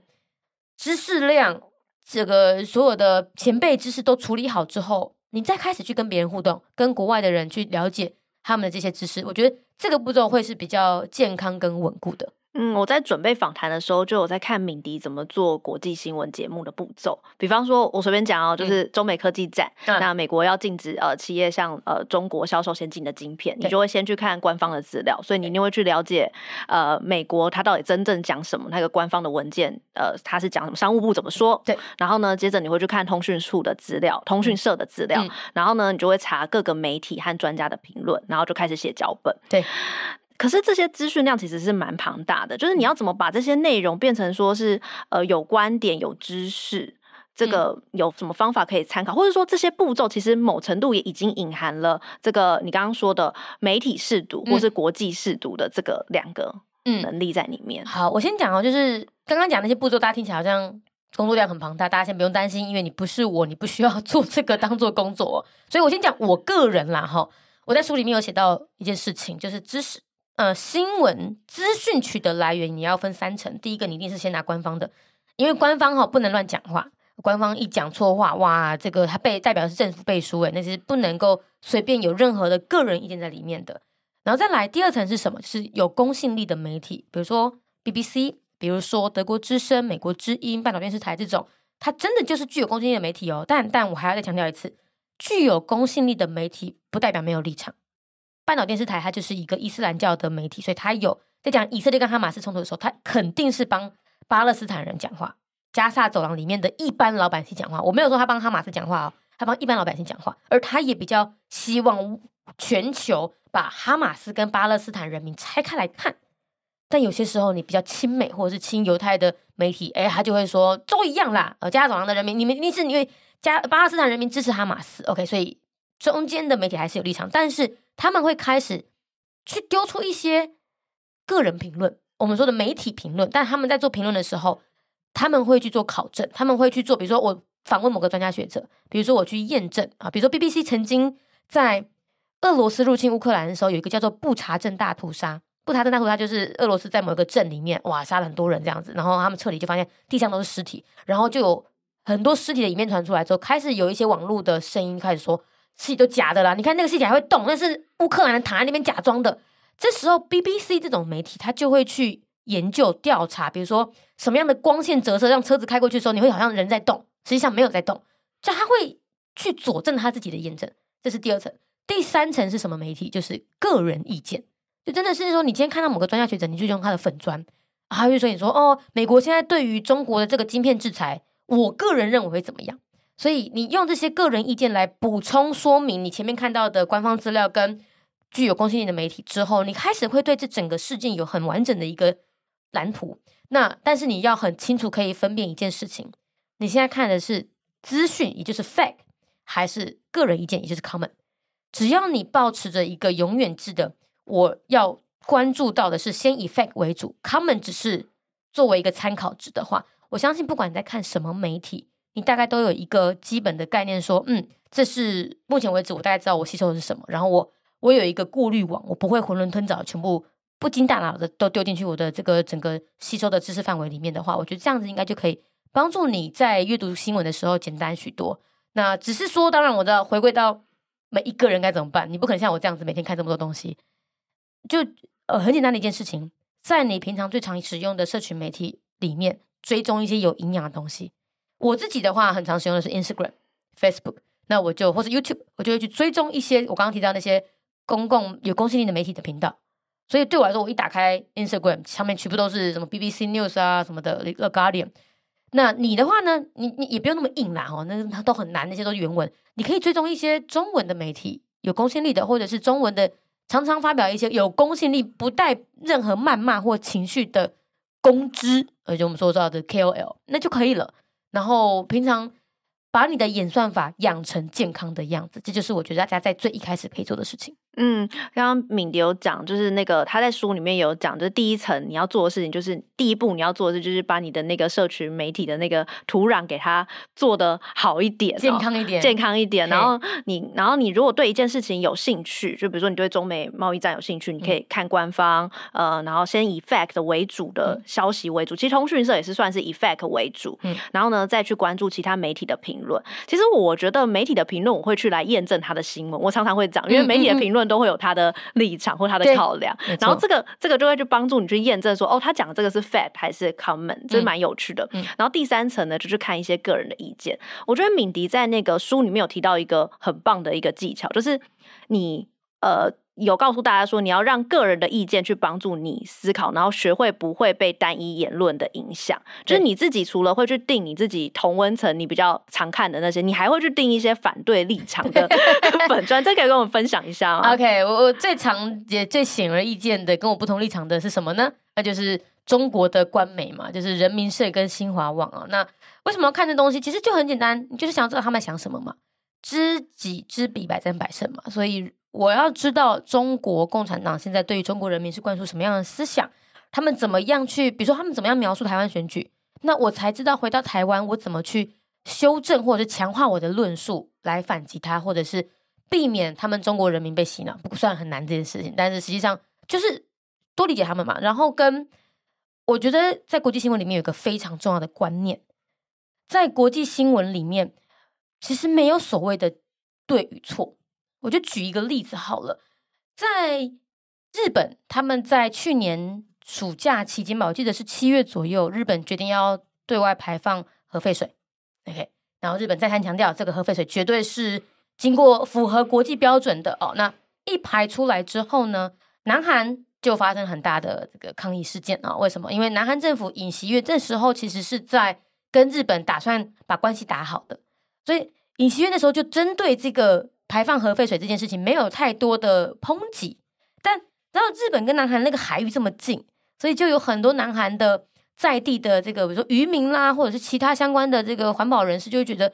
知识量，这个所有的前辈知识都处理好之后，你再开始去跟别人互动，跟国外的人去了解他们的这些知识，我觉得这个步骤会是比较健康跟稳固的。
嗯，我在准备访谈的时候，就有在看敏迪怎么做国际新闻节目的步骤。比方说，我随便讲哦，就是中美科技展，嗯、那美国要禁止呃企业向呃中国销售先进的晶片，你就会先去看官方的资料，所以你一定会去了解呃美国它到底真正讲什么，那个官方的文件呃它是讲什么，商务部怎么说？对。然后呢，接着你会去看通讯处的资料、通讯社的资料，嗯、然后呢，你就会查各个媒体和专家的评论，然后就开始写脚本。
对。
可是这些资讯量其实是蛮庞大的，就是你要怎么把这些内容变成说是呃有观点、有知识，这个有什么方法可以参考，或者说这些步骤其实某程度也已经隐含了这个你刚刚说的媒体试读或是国际试读的这个两个能力在里面。
嗯、好，我先讲哦，就是刚刚讲那些步骤，大家听起来好像工作量很庞大，大家先不用担心，因为你不是我，你不需要 做这个当做工作。所以我先讲我个人啦，哈，我在书里面有写到一件事情，就是知识。呃，新闻资讯取得来源你要分三层。第一个，你一定是先拿官方的，因为官方哈不能乱讲话，官方一讲错话，哇，这个它被代表是政府背书，诶，那是不能够随便有任何的个人意见在里面的。然后再来第二层是什么？就是有公信力的媒体，比如说 BBC，比如说德国之声、美国之音、半岛电视台这种，它真的就是具有公信力的媒体哦。但但我还要再强调一次，具有公信力的媒体不代表没有立场。半岛电视台，它就是一个伊斯兰教的媒体，所以它有在讲以色列跟哈马斯冲突的时候，它肯定是帮巴勒斯坦人讲话，加萨走廊里面的一般老百姓讲话。我没有说他帮哈马斯讲话哦，他帮一般老百姓讲话，而他也比较希望全球把哈马斯跟巴勒斯坦人民拆开来看。但有些时候，你比较亲美或者是亲犹太的媒体，哎，他就会说都一样啦。呃，加萨走廊的人民，你们一定是因为加巴勒斯坦人民支持哈马斯，OK？所以中间的媒体还是有立场，但是。他们会开始去丢出一些个人评论，我们说的媒体评论。但他们在做评论的时候，他们会去做考证，他们会去做，比如说我访问某个专家学者，比如说我去验证啊，比如说 BBC 曾经在俄罗斯入侵乌克兰的时候，有一个叫做布查镇大屠杀。布查镇大屠杀就是俄罗斯在某一个镇里面，哇，杀了很多人这样子，然后他们撤离就发现地上都是尸体，然后就有很多尸体的影片传出来之后，开始有一些网络的声音开始说。尸体都假的啦！你看那个尸体还会动，那是乌克兰人躺在那边假装的。这时候，BBC 这种媒体，他就会去研究调查，比如说什么样的光线折射让车子开过去的时候，你会好像人在动，实际上没有在动。就他会去佐证他自己的验证，这是第二层。第三层是什么媒体？就是个人意见，就真的是说，你今天看到某个专家学者，你就用他的粉砖，啊，他就说你说哦，美国现在对于中国的这个晶片制裁，我个人认为会怎么样？所以你用这些个人意见来补充说明你前面看到的官方资料跟具有公信力的媒体之后，你开始会对这整个事件有很完整的一个蓝图。那但是你要很清楚可以分辨一件事情：你现在看的是资讯，也就是 fact，还是个人意见，也就是 comment。只要你保持着一个永远制的，我要关注到的是先以 fact 为主，comment 只是作为一个参考值的话，我相信不管你在看什么媒体。你大概都有一个基本的概念，说，嗯，这是目前为止我大概知道我吸收的是什么，然后我我有一个过滤网，我不会囫囵吞枣，全部不经大脑的都丢进去我的这个整个吸收的知识范围里面的话，我觉得这样子应该就可以帮助你在阅读新闻的时候简单许多。那只是说，当然我知道回归到每一个人该怎么办，你不可能像我这样子每天看这么多东西，就呃很简单的一件事情，在你平常最常使用的社群媒体里面追踪一些有营养的东西。我自己的话，很常使用的是 Instagram、Facebook，那我就或是 YouTube，我就会去追踪一些我刚刚提到那些公共有公信力的媒体的频道。所以对我来说，我一打开 Instagram，上面全部都是什么 BBC News 啊什么的，The Guardian。那你的话呢？你你也不用那么硬啦哦，那它都很难，那些都是原文。你可以追踪一些中文的媒体，有公信力的，或者是中文的，常常发表一些有公信力、不带任何谩骂或情绪的公知，而且我们说到的 KOL，那就可以了。然后平常把你的演算法养成健康的样子，这就是我觉得大家在最一开始可以做的事情。
嗯，刚刚敏迪有讲，就是那个他在书里面有讲，就是第一层你要做的事情，就是第一步你要做的事，就是把你的那个社群媒体的那个土壤给它做的好一点，
健康一点，
健康一点。然后你，然后你如果对一件事情有兴趣，就比如说你对中美贸易战有兴趣，你可以看官方，嗯、呃，然后先以 fact 为主的消息为主。其实通讯社也是算是以 fact 为主，嗯，然后呢再去关注其他媒体的评论。其实我觉得媒体的评论我会去来验证他的新闻，我常常会讲，因为媒体的评论。都会有他的立场或他的考量，然后这个这个就会去帮助你去验证说，哦，他讲的这个是 fact 还是 comment，这是蛮有趣的。嗯、然后第三层呢，就是看一些个人的意见。我觉得敏迪在那个书里面有提到一个很棒的一个技巧，就是你呃。有告诉大家说，你要让个人的意见去帮助你思考，然后学会不会被单一言论的影响。就是你自己除了会去定你自己同温层你比较常看的那些，你还会去定一些反对立场的本专，这可以跟我们分享一下吗
？OK，我我最常也最显而易见的跟我不同立场的是什么呢？那就是中国的官媒嘛，就是人民社跟新华网啊。那为什么要看这东西？其实就很简单，你就是想知道他们在想什么嘛。知己知彼，百战百胜嘛。所以。我要知道中国共产党现在对于中国人民是灌输什么样的思想，他们怎么样去，比如说他们怎么样描述台湾选举，那我才知道回到台湾我怎么去修正或者是强化我的论述来反击他，或者是避免他们中国人民被洗脑，不算很难这件事情，但是实际上就是多理解他们嘛。然后跟我觉得在国际新闻里面有一个非常重要的观念，在国际新闻里面其实没有所谓的对与错。我就举一个例子好了，在日本，他们在去年暑假期间吧，我记得是七月左右，日本决定要对外排放核废水。OK，然后日本再三强调，这个核废水绝对是经过符合国际标准的哦。那一排出来之后呢，南韩就发生很大的这个抗议事件啊、为什么？因为南韩政府尹锡悦这时候其实是在跟日本打算把关系打好的，所以尹锡悦那时候就针对这个。排放核废水这件事情没有太多的抨击，但然后日本跟南韩那个海域这么近，所以就有很多南韩的在地的这个，比如说渔民啦，或者是其他相关的这个环保人士，就会觉得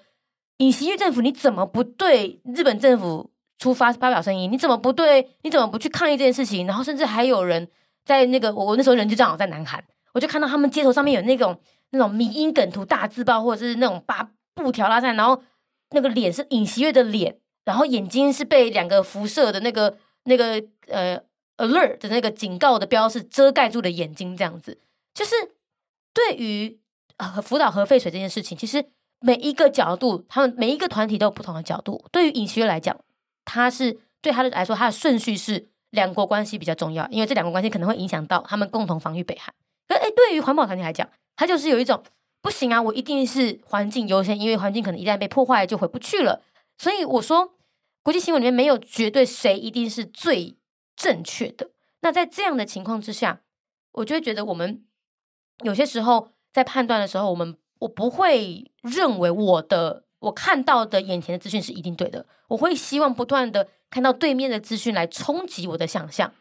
尹锡悦政府你怎么不对日本政府出发发表声音？你怎么不对？你怎么不去抗议这件事情？然后甚至还有人在那个我我那时候人就正好在南韩，我就看到他们街头上面有那种那种迷音梗图大字报，或者是那种把布条拉上，然后那个脸是尹锡悦的脸。然后眼睛是被两个辐射的那个那个呃 alert 的那个警告的标识遮盖住的眼睛，这样子，就是对于呃福岛核废水这件事情，其实每一个角度，他们每一个团体都有不同的角度。对于尹锡悦来讲，他是对他的来说，他的顺序是两国关系比较重要，因为这两国关系可能会影响到他们共同防御北韩。可哎，对于环保团体来讲，他就是有一种不行啊，我一定是环境优先，因为环境可能一旦被破坏就回不去了。所以我说，国际新闻里面没有绝对谁一定是最正确的。那在这样的情况之下，我就会觉得我们有些时候在判断的时候，我们我不会认为我的我看到的眼前的资讯是一定对的。我会希望不断的看到对面的资讯来冲击我的想象。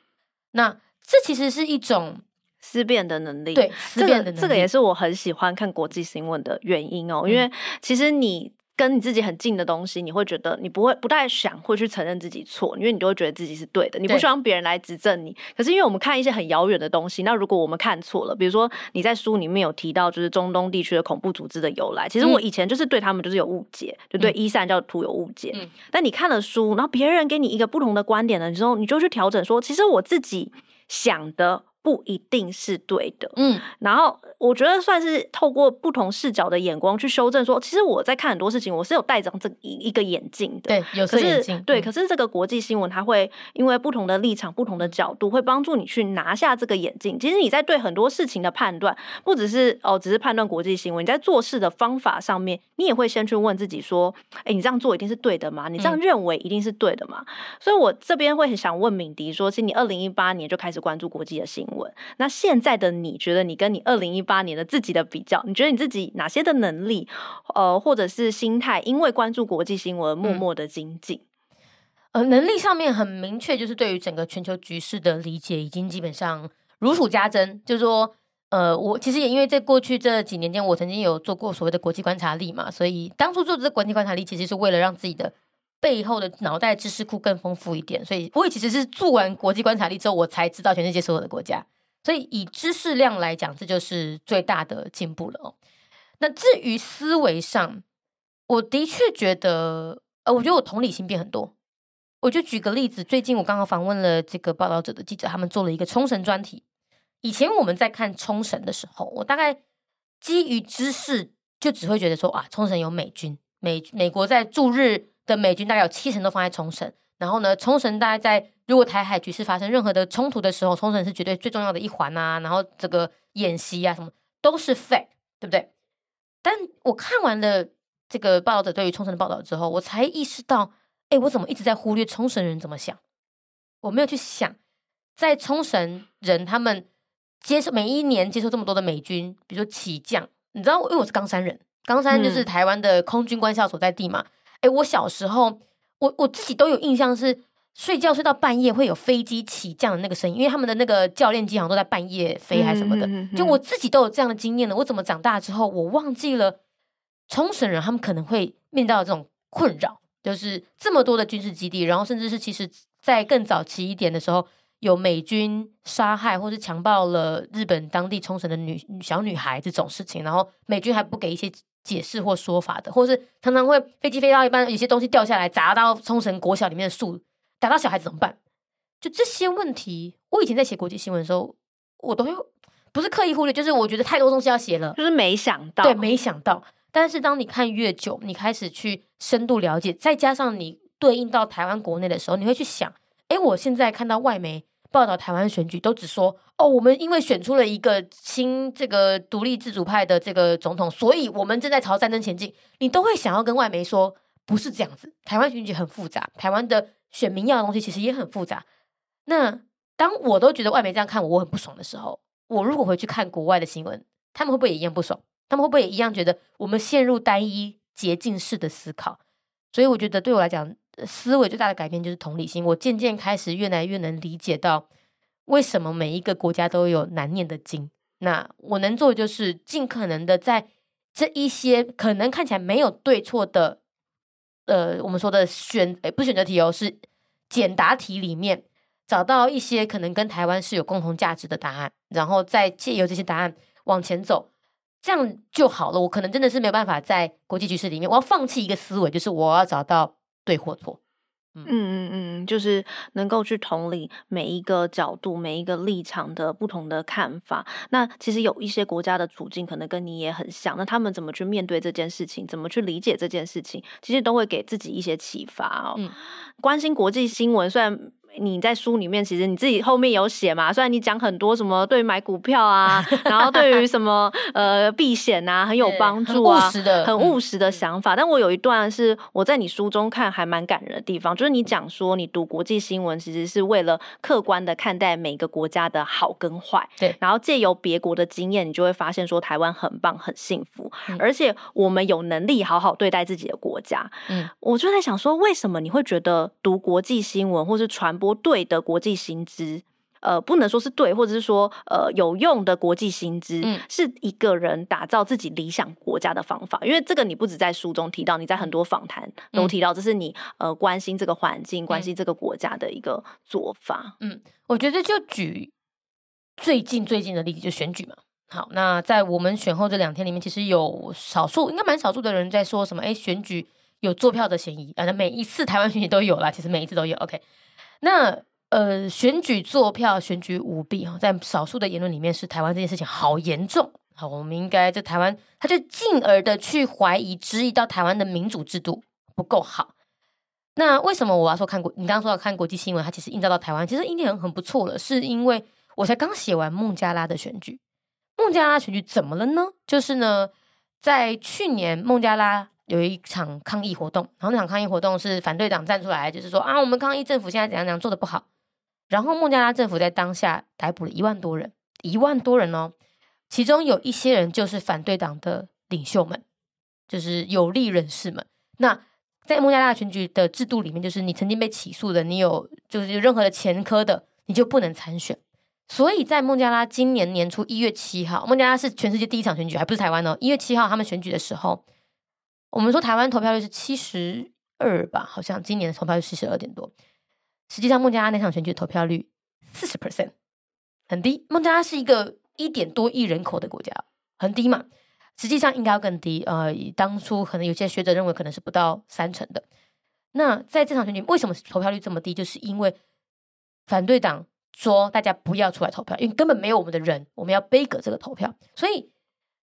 那这其实是一种
思辨的能力。
对，思辨的能力。
这个，这个也是我很喜欢看国际新闻的原因哦，因为其实你。跟你自己很近的东西，你会觉得你不会不太想会去承认自己错，因为你就会觉得自己是对的，你不希望别人来指正你。可是因为我们看一些很遥远的东西，那如果我们看错了，比如说你在书里面有提到，就是中东地区的恐怖组织的由来，其实我以前就是对他们就是有误解，嗯、就对伊斯兰教徒有误解。嗯、但你看了书，然后别人给你一个不同的观点的时候，你就去调整说，其实我自己想的。不一定是对的，嗯，然后我觉得算是透过不同视角的眼光去修正说，说其实我在看很多事情，我是有戴着这一一个眼镜的，
对，有色眼镜，
对，可是这个国际新闻它会因为不同的立场、不同的角度，会帮助你去拿下这个眼镜。其实你在对很多事情的判断，不只是哦，只是判断国际新闻，你在做事的方法上面，你也会先去问自己说，哎，你这样做一定是对的吗？你这样认为一定是对的吗？嗯、所以我这边会很想问敏迪说，其实你二零一八年就开始关注国际的新闻。那现在的你觉得，你跟你二零一八年的自己的比较，你觉得你自己哪些的能力，呃，或者是心态，因为关注国际新闻，默默的精进？
呃，能力上面很明确，就是对于整个全球局势的理解，已经基本上如数家珍。就是说，呃，我其实也因为在过去这几年间，我曾经有做过所谓的国际观察力嘛，所以当初做这个国际观察力，其实是为了让自己的。背后的脑袋知识库更丰富一点，所以我也其实是做完国际观察力之后，我才知道全世界所有的国家。所以以知识量来讲，这就是最大的进步了哦。那至于思维上，我的确觉得，呃，我觉得我同理心变很多。我就举个例子，最近我刚刚访问了这个报道者的记者，他们做了一个冲绳专题。以前我们在看冲绳的时候，我大概基于知识就只会觉得说啊，冲绳有美军，美美国在驻日。的美军大概有七成都放在冲绳，然后呢，冲绳大概在如果台海局势发生任何的冲突的时候，冲绳是绝对最重要的一环啊。然后这个演习啊什么都是 fact，对不对？但我看完了这个报道者对于冲绳的报道之后，我才意识到，哎，我怎么一直在忽略冲绳人怎么想？我没有去想，在冲绳人他们接受每一年接受这么多的美军，比如说起降，你知道，因为我是冈山人，冈山就是台湾的空军官校所在地嘛。哎、嗯，我小时候，我我自己都有印象是睡觉睡到半夜会有飞机起降的那个声音，因为他们的那个教练机好像都在半夜飞还是什么的。就我自己都有这样的经验了，我怎么长大之后我忘记了冲绳人他们可能会面对到这种困扰，就是这么多的军事基地，然后甚至是其实。在更早期一点的时候，有美军杀害或是强暴了日本当地冲绳的女小女孩这种事情，然后美军还不给一些解释或说法的，或是常常会飞机飞到一半，有些东西掉下来砸到冲绳国小里面的树，打到小孩子怎么办？就这些问题，我以前在写国际新闻的时候，我都会不是刻意忽略，就是我觉得太多东西要写了，
就是没想到，
对，没想到。但是当你看越久，你开始去深度了解，再加上你。对应到台湾国内的时候，你会去想，哎，我现在看到外媒报道台湾选举，都只说，哦，我们因为选出了一个新这个独立自主派的这个总统，所以我们正在朝战争前进。你都会想要跟外媒说，不是这样子，台湾选举很复杂，台湾的选民要的东西其实也很复杂。那当我都觉得外媒这样看我，我很不爽的时候，我如果回去看国外的新闻，他们会不会也一样不爽？他们会不会也一样觉得我们陷入单一捷径式的思考？所以我觉得对我来讲。思维最大的改变就是同理心。我渐渐开始越来越能理解到，为什么每一个国家都有难念的经。那我能做的就是尽可能的在这一些可能看起来没有对错的，呃，我们说的选，诶，不选择题哦，是简答题里面找到一些可能跟台湾是有共同价值的答案，然后再借由这些答案往前走，这样就好了。我可能真的是没有办法在国际局势里面，我要放弃一个思维，就是我要找到。对或错，
嗯嗯嗯，就是能够去同理每一个角度、每一个立场的不同的看法。那其实有一些国家的处境可能跟你也很像，那他们怎么去面对这件事情，怎么去理解这件事情，其实都会给自己一些启发哦。嗯，关心国际新闻，虽然。你在书里面其实你自己后面有写嘛？虽然你讲很多什么对买股票啊，然后对于什么呃避险啊很有帮助啊，
很务实的
很务实的想法。嗯、但我有一段是我在你书中看还蛮感人的地方，就是你讲说你读国际新闻其实是为了客观的看待每个国家的好跟坏，
对，
然后借由别国的经验，你就会发现说台湾很棒很幸福，嗯、而且我们有能力好好对待自己的国家。嗯，我就在想说，为什么你会觉得读国际新闻或是传播对的国际薪资，呃，不能说是对，或者是说呃有用的国际薪资，嗯，是一个人打造自己理想国家的方法。因为这个你不止在书中提到，你在很多访谈都提到，这是你呃关心这个环境、关心这个国家的一个做法。
嗯，我觉得就举最近最近的例子，就选举嘛。好，那在我们选后这两天里面，其实有少数，应该蛮少数的人在说什么？哎，选举有作票的嫌疑。反正每一次台湾选举都有啦，其实每一次都有。OK，那。呃，选举作票、选举舞弊哈，在少数的言论里面，是台湾这件事情好严重。好，我们应该在台湾，他就进而的去怀疑、质疑到台湾的民主制度不够好。那为什么我要说看国？你刚刚说要看国际新闻，它其实映照到台湾，其实已经很很不错了。是因为我才刚写完孟加拉的选举，孟加拉选举怎么了呢？就是呢，在去年孟加拉。有一场抗议活动，然后那场抗议活动是反对党站出来，就是说啊，我们抗议政府现在怎样怎样做的不好。然后孟加拉政府在当下逮捕了一万多人，一万多人哦，其中有一些人就是反对党的领袖们，就是有利人士们。那在孟加拉选举的制度里面，就是你曾经被起诉的，你有就是有任何的前科的，你就不能参选。所以在孟加拉今年年初一月七号，孟加拉是全世界第一场选举，还不是台湾哦。一月七号他们选举的时候。我们说台湾投票率是七十二吧，好像今年的投票率七十二点多。实际上，孟加拉那场选举的投票率四十 percent，很低。孟加拉是一个一点多亿人口的国家，很低嘛。实际上应该要更低。呃，当初可能有些学者认为可能是不到三成的。那在这场选举，为什么投票率这么低？就是因为反对党说大家不要出来投票，因为根本没有我们的人，我们要杯葛这个投票。所以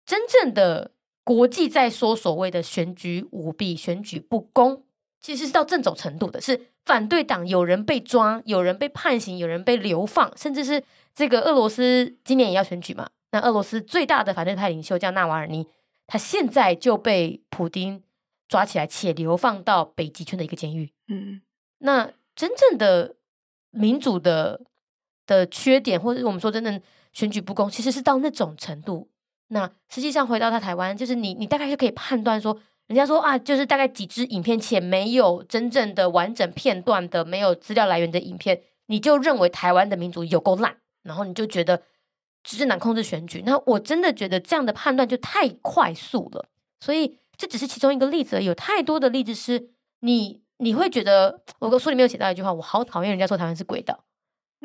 真正的。国际在说所谓的选举舞弊、选举不公，其实是到这种程度的，是反对党有人被抓，有人被判刑，有人被流放，甚至是这个俄罗斯今年也要选举嘛？那俄罗斯最大的反对派领袖叫纳瓦尔尼，他现在就被普丁抓起来，且流放到北极圈的一个监狱。嗯，那真正的民主的的缺点，或者我们说真正选举不公，其实是到那种程度。那实际上回到他台湾，就是你你大概就可以判断说。人家说啊，就是大概几支影片，且没有真正的完整片段的、没有资料来源的影片，你就认为台湾的民主有够烂，然后你就觉得执政党控制选举。那我真的觉得这样的判断就太快速了。所以这只是其中一个例子，有太多的例子是你你会觉得，我书里面有写到一句话，我好讨厌人家说台湾是鬼岛。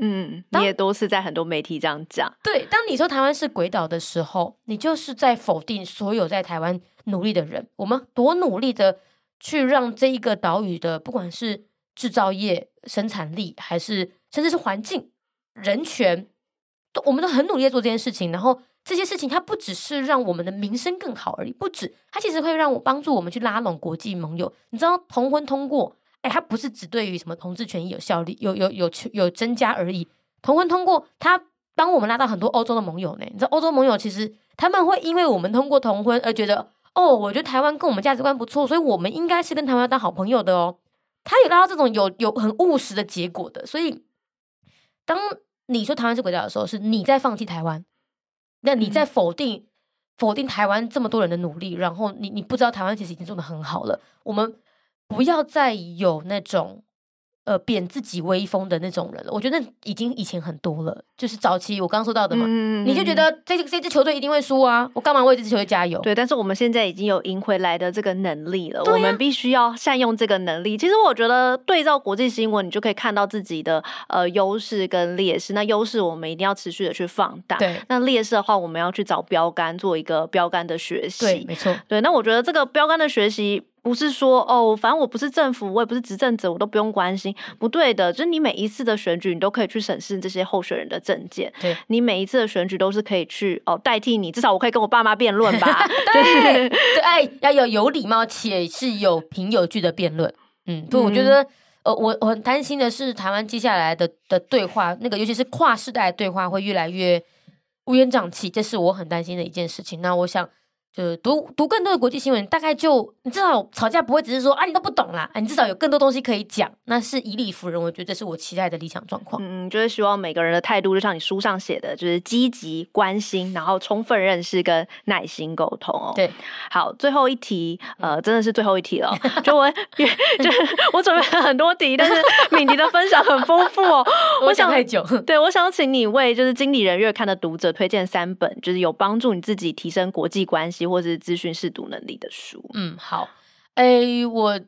嗯，你也都是在很多媒体这样讲。
对，当你说台湾是鬼岛的时候，你就是在否定所有在台湾努力的人。我们多努力的去让这一个岛屿的，不管是制造业、生产力，还是甚至是环境、人权，都我们都很努力在做这件事情。然后这些事情，它不只是让我们的名声更好而已，不止，它其实会让我帮助我们去拉拢国际盟友。你知道，同婚通过。哎，它不是只对于什么同志权益有效力、有有有有增加而已。同婚通过，它帮我们拉到很多欧洲的盟友呢。你知道，欧洲盟友其实他们会因为我们通过同婚而觉得，哦，我觉得台湾跟我们价值观不错，所以我们应该是跟台湾当好朋友的哦。他有拉到这种有有很务实的结果的。所以，当你说台湾是鬼岛的时候，是你在放弃台湾，那你在否定、嗯、否定台湾这么多人的努力，然后你你不知道台湾其实已经做得很好了。我们。不要再有那种。呃，贬自己威风的那种人了，我觉得已经以前很多了。就是早期我刚刚说到的嘛，嗯、你就觉得这这支球队一定会输啊，我干嘛为这支球队加油？
对，但是我们现在已经有赢回来的这个能力了，啊、我们必须要善用这个能力。其实我觉得对照国际新闻，你就可以看到自己的呃优势跟劣势。那优势我们一定要持续的去放大，
对。
那劣势的话，我们要去找标杆，做一个标杆的学习。
对，没错。
对，那我觉得这个标杆的学习。不是说哦，反正我不是政府，我也不是执政者，我都不用关心。不对的，就是你每一次的选举，你都可以去审视这些候选人的证件。
对，
你每一次的选举都是可以去哦代替你，至少我可以跟我爸妈辩论吧。
对，对，哎，要有有礼貌且是有凭有据的辩论。嗯，对，我觉得呃，我我很担心的是，台湾接下来的的对话，那个尤其是跨世代的对话，会越来越乌烟瘴气，这是我很担心的一件事情。那我想。就读读更多的国际新闻，大概就你至少吵架不会只是说啊，你都不懂啦，啊，你至少有更多东西可以讲，那是以理服人。我觉得这是我期待的理想状况。
嗯，就是希望每个人的态度，就像你书上写的，就是积极关心，然后充分认识跟耐心沟通哦。
对，
好，最后一题，呃，真的是最后一题了。就我，就我准备了很多题，但是 敏迪的分享很丰富哦。
我想太久，
对，我想请你为就是经理人月刊的读者推荐三本，就是有帮助你自己提升国际关系。或者是资讯试读能力的书，
嗯，好，哎、我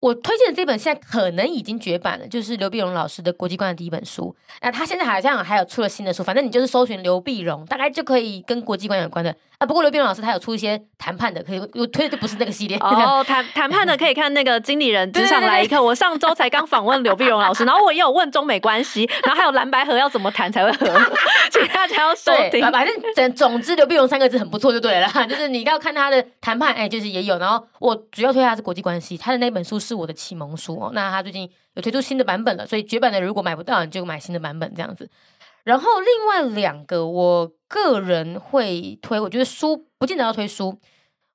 我推荐的这本现在可能已经绝版了，就是刘碧荣老师的国际观的第一本书。那他现在好像还有出了新的书，反正你就是搜寻刘碧荣，大概就可以跟国际观有关的。啊，不过刘碧荣老师他有出一些谈判的，可以我推的就不是那个系列
哦。谈谈判的可以看那个经理人职场来一课。我上周才刚访问刘碧荣老师，然后我也有问中美关系，然后还有蓝白合要怎么谈才会合，请大家要收听。
反正总总之刘碧荣三个字很不错就对了，就是你要看他的谈判，哎，就是也有。然后我主要推他是国际关系，他的那本书是我的启蒙书哦。那他最近有推出新的版本了，所以绝版的如果买不到，你就买新的版本这样子。然后另外两个，我个人会推，我觉得书不见得要推书，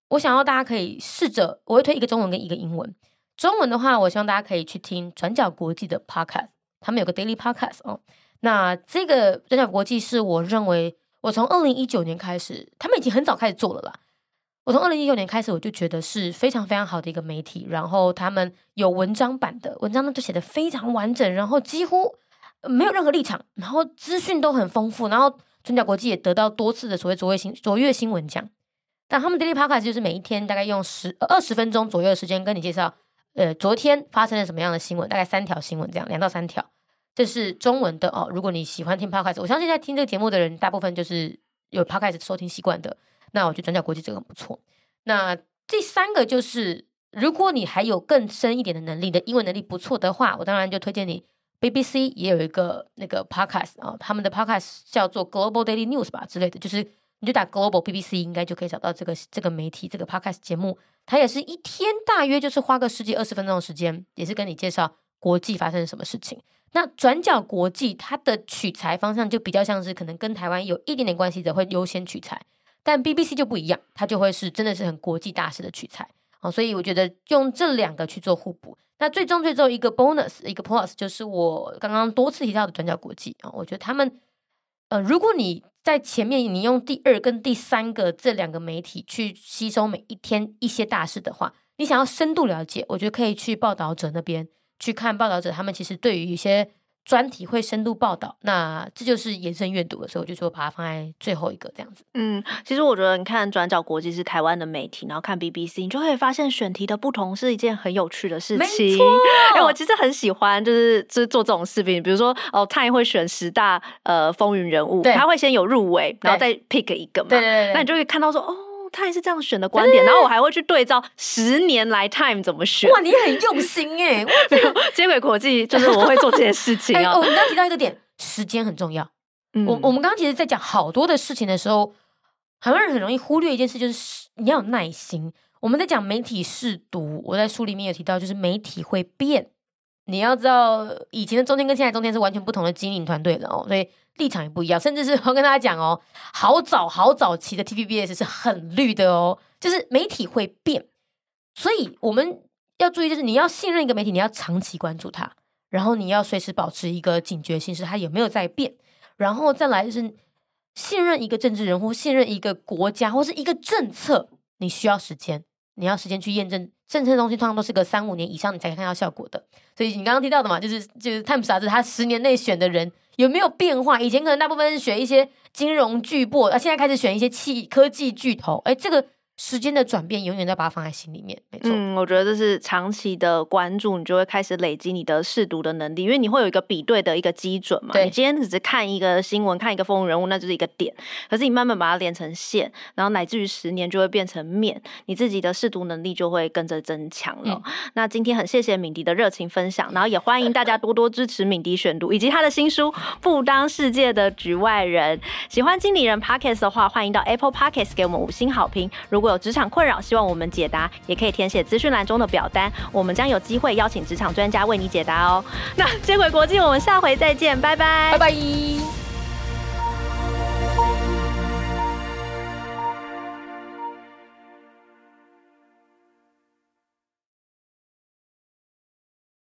我想要大家可以试着，我会推一个中文跟一个英文。中文的话，我希望大家可以去听转角国际的 podcast，他们有个 daily podcast 哦。那这个转角国际是我认为，我从二零一九年开始，他们已经很早开始做了啦。我从二零一九年开始，我就觉得是非常非常好的一个媒体。然后他们有文章版的文章呢，就写得非常完整，然后几乎。没有任何立场，然后资讯都很丰富，然后转角国际也得到多次的所谓卓越新卓越新闻奖。但他们 Daily Podcast 就是每一天大概用十二十分钟左右的时间跟你介绍，呃，昨天发生了什么样的新闻，大概三条新闻这样，两到三条。这是中文的哦。如果你喜欢听 Podcast，我相信在听这个节目的人大部分就是有 Podcast 收听习惯的。那我觉得转角国际这个很不错。那第三个就是，如果你还有更深一点的能力，的英文能力不错的话，我当然就推荐你。BBC 也有一个那个 podcast 啊，他们的 podcast 叫做 Global Daily News 吧之类的，就是你就打 Global BBC 应该就可以找到这个这个媒体这个 podcast 节目。它也是一天大约就是花个十几二十分钟的时间，也是跟你介绍国际发生什么事情。那转角国际它的取材方向就比较像是可能跟台湾有一点点关系的会优先取材，但 BBC 就不一样，它就会是真的是很国际大师的取材。好，所以我觉得用这两个去做互补。那最终最终一个 bonus 一个 plus 就是我刚刚多次提到的转角国际啊，我觉得他们呃，如果你在前面你用第二跟第三个这两个媒体去吸收每一天一些大事的话，你想要深度了解，我觉得可以去报道者那边去看报道者，他们其实对于一些。专题会深度报道，那这就是延伸阅读的时候，我就说把它放在最后一个这样子。
嗯，其实我觉得你看转角国际是台湾的媒体，然后看 BBC，你就会发现选题的不同是一件很有趣的事情。哎，我其实很喜欢，就是就是做这种视频，比如说哦，Time 会选十大呃风云人物，他会先有入围，然后再 pick 一个嘛。对对对，那你就会看到说哦。他也是这样选的观点，然后我还会去对照十年来 Time 怎么选。
哇，你很用心哎！
没有接轨国际，就是我会做这件事情啊。
我们刚刚提到一个点，时间很重要。嗯、我我们刚刚其实，在讲好多的事情的时候，很多人很容易忽略一件事，就是你要有耐心。我们在讲媒体试读，我在书里面有提到，就是媒体会变。你要知道，以前的中天跟现在中天是完全不同的经营团队了哦，所以立场也不一样。甚至是我跟大家讲哦，好早好早期的 TVBS 是很绿的哦，就是媒体会变，所以我们要注意，就是你要信任一个媒体，你要长期关注它，然后你要随时保持一个警觉性，是它有没有在变，然后再来就是信任一个政治人物，信任一个国家或是一个政策，你需要时间。你要时间去验证政策的东西，通常都是个三五年以上，你才看到效果的。所以你刚刚提到的嘛，就是就是《Times》杂志，它十年内选的人有没有变化？以前可能大部分是选一些金融巨擘，啊，现在开始选一些气科技巨头。哎，这个。时间的转变，永远都要把它放在心里面。没错，
嗯，我觉得这是长期的关注，你就会开始累积你的试读的能力，因为你会有一个比对的一个基准嘛。对，你今天只是看一个新闻，看一个风云人物，那就是一个点。可是你慢慢把它连成线，然后乃至于十年就会变成面，你自己的试读能力就会跟着增强了。嗯、那今天很谢谢敏迪的热情分享，然后也欢迎大家多多支持敏迪选读以及他的新书《不当世界的局外人》。喜欢经理人 Podcast 的话，欢迎到 Apple Podcast 给我们五星好评。如果有职场困扰，希望我们解答，也可以填写资讯栏中的表单，我们将有机会邀请职场专家为你解答哦。那接轨国际，我们下回再见，拜拜，
拜拜。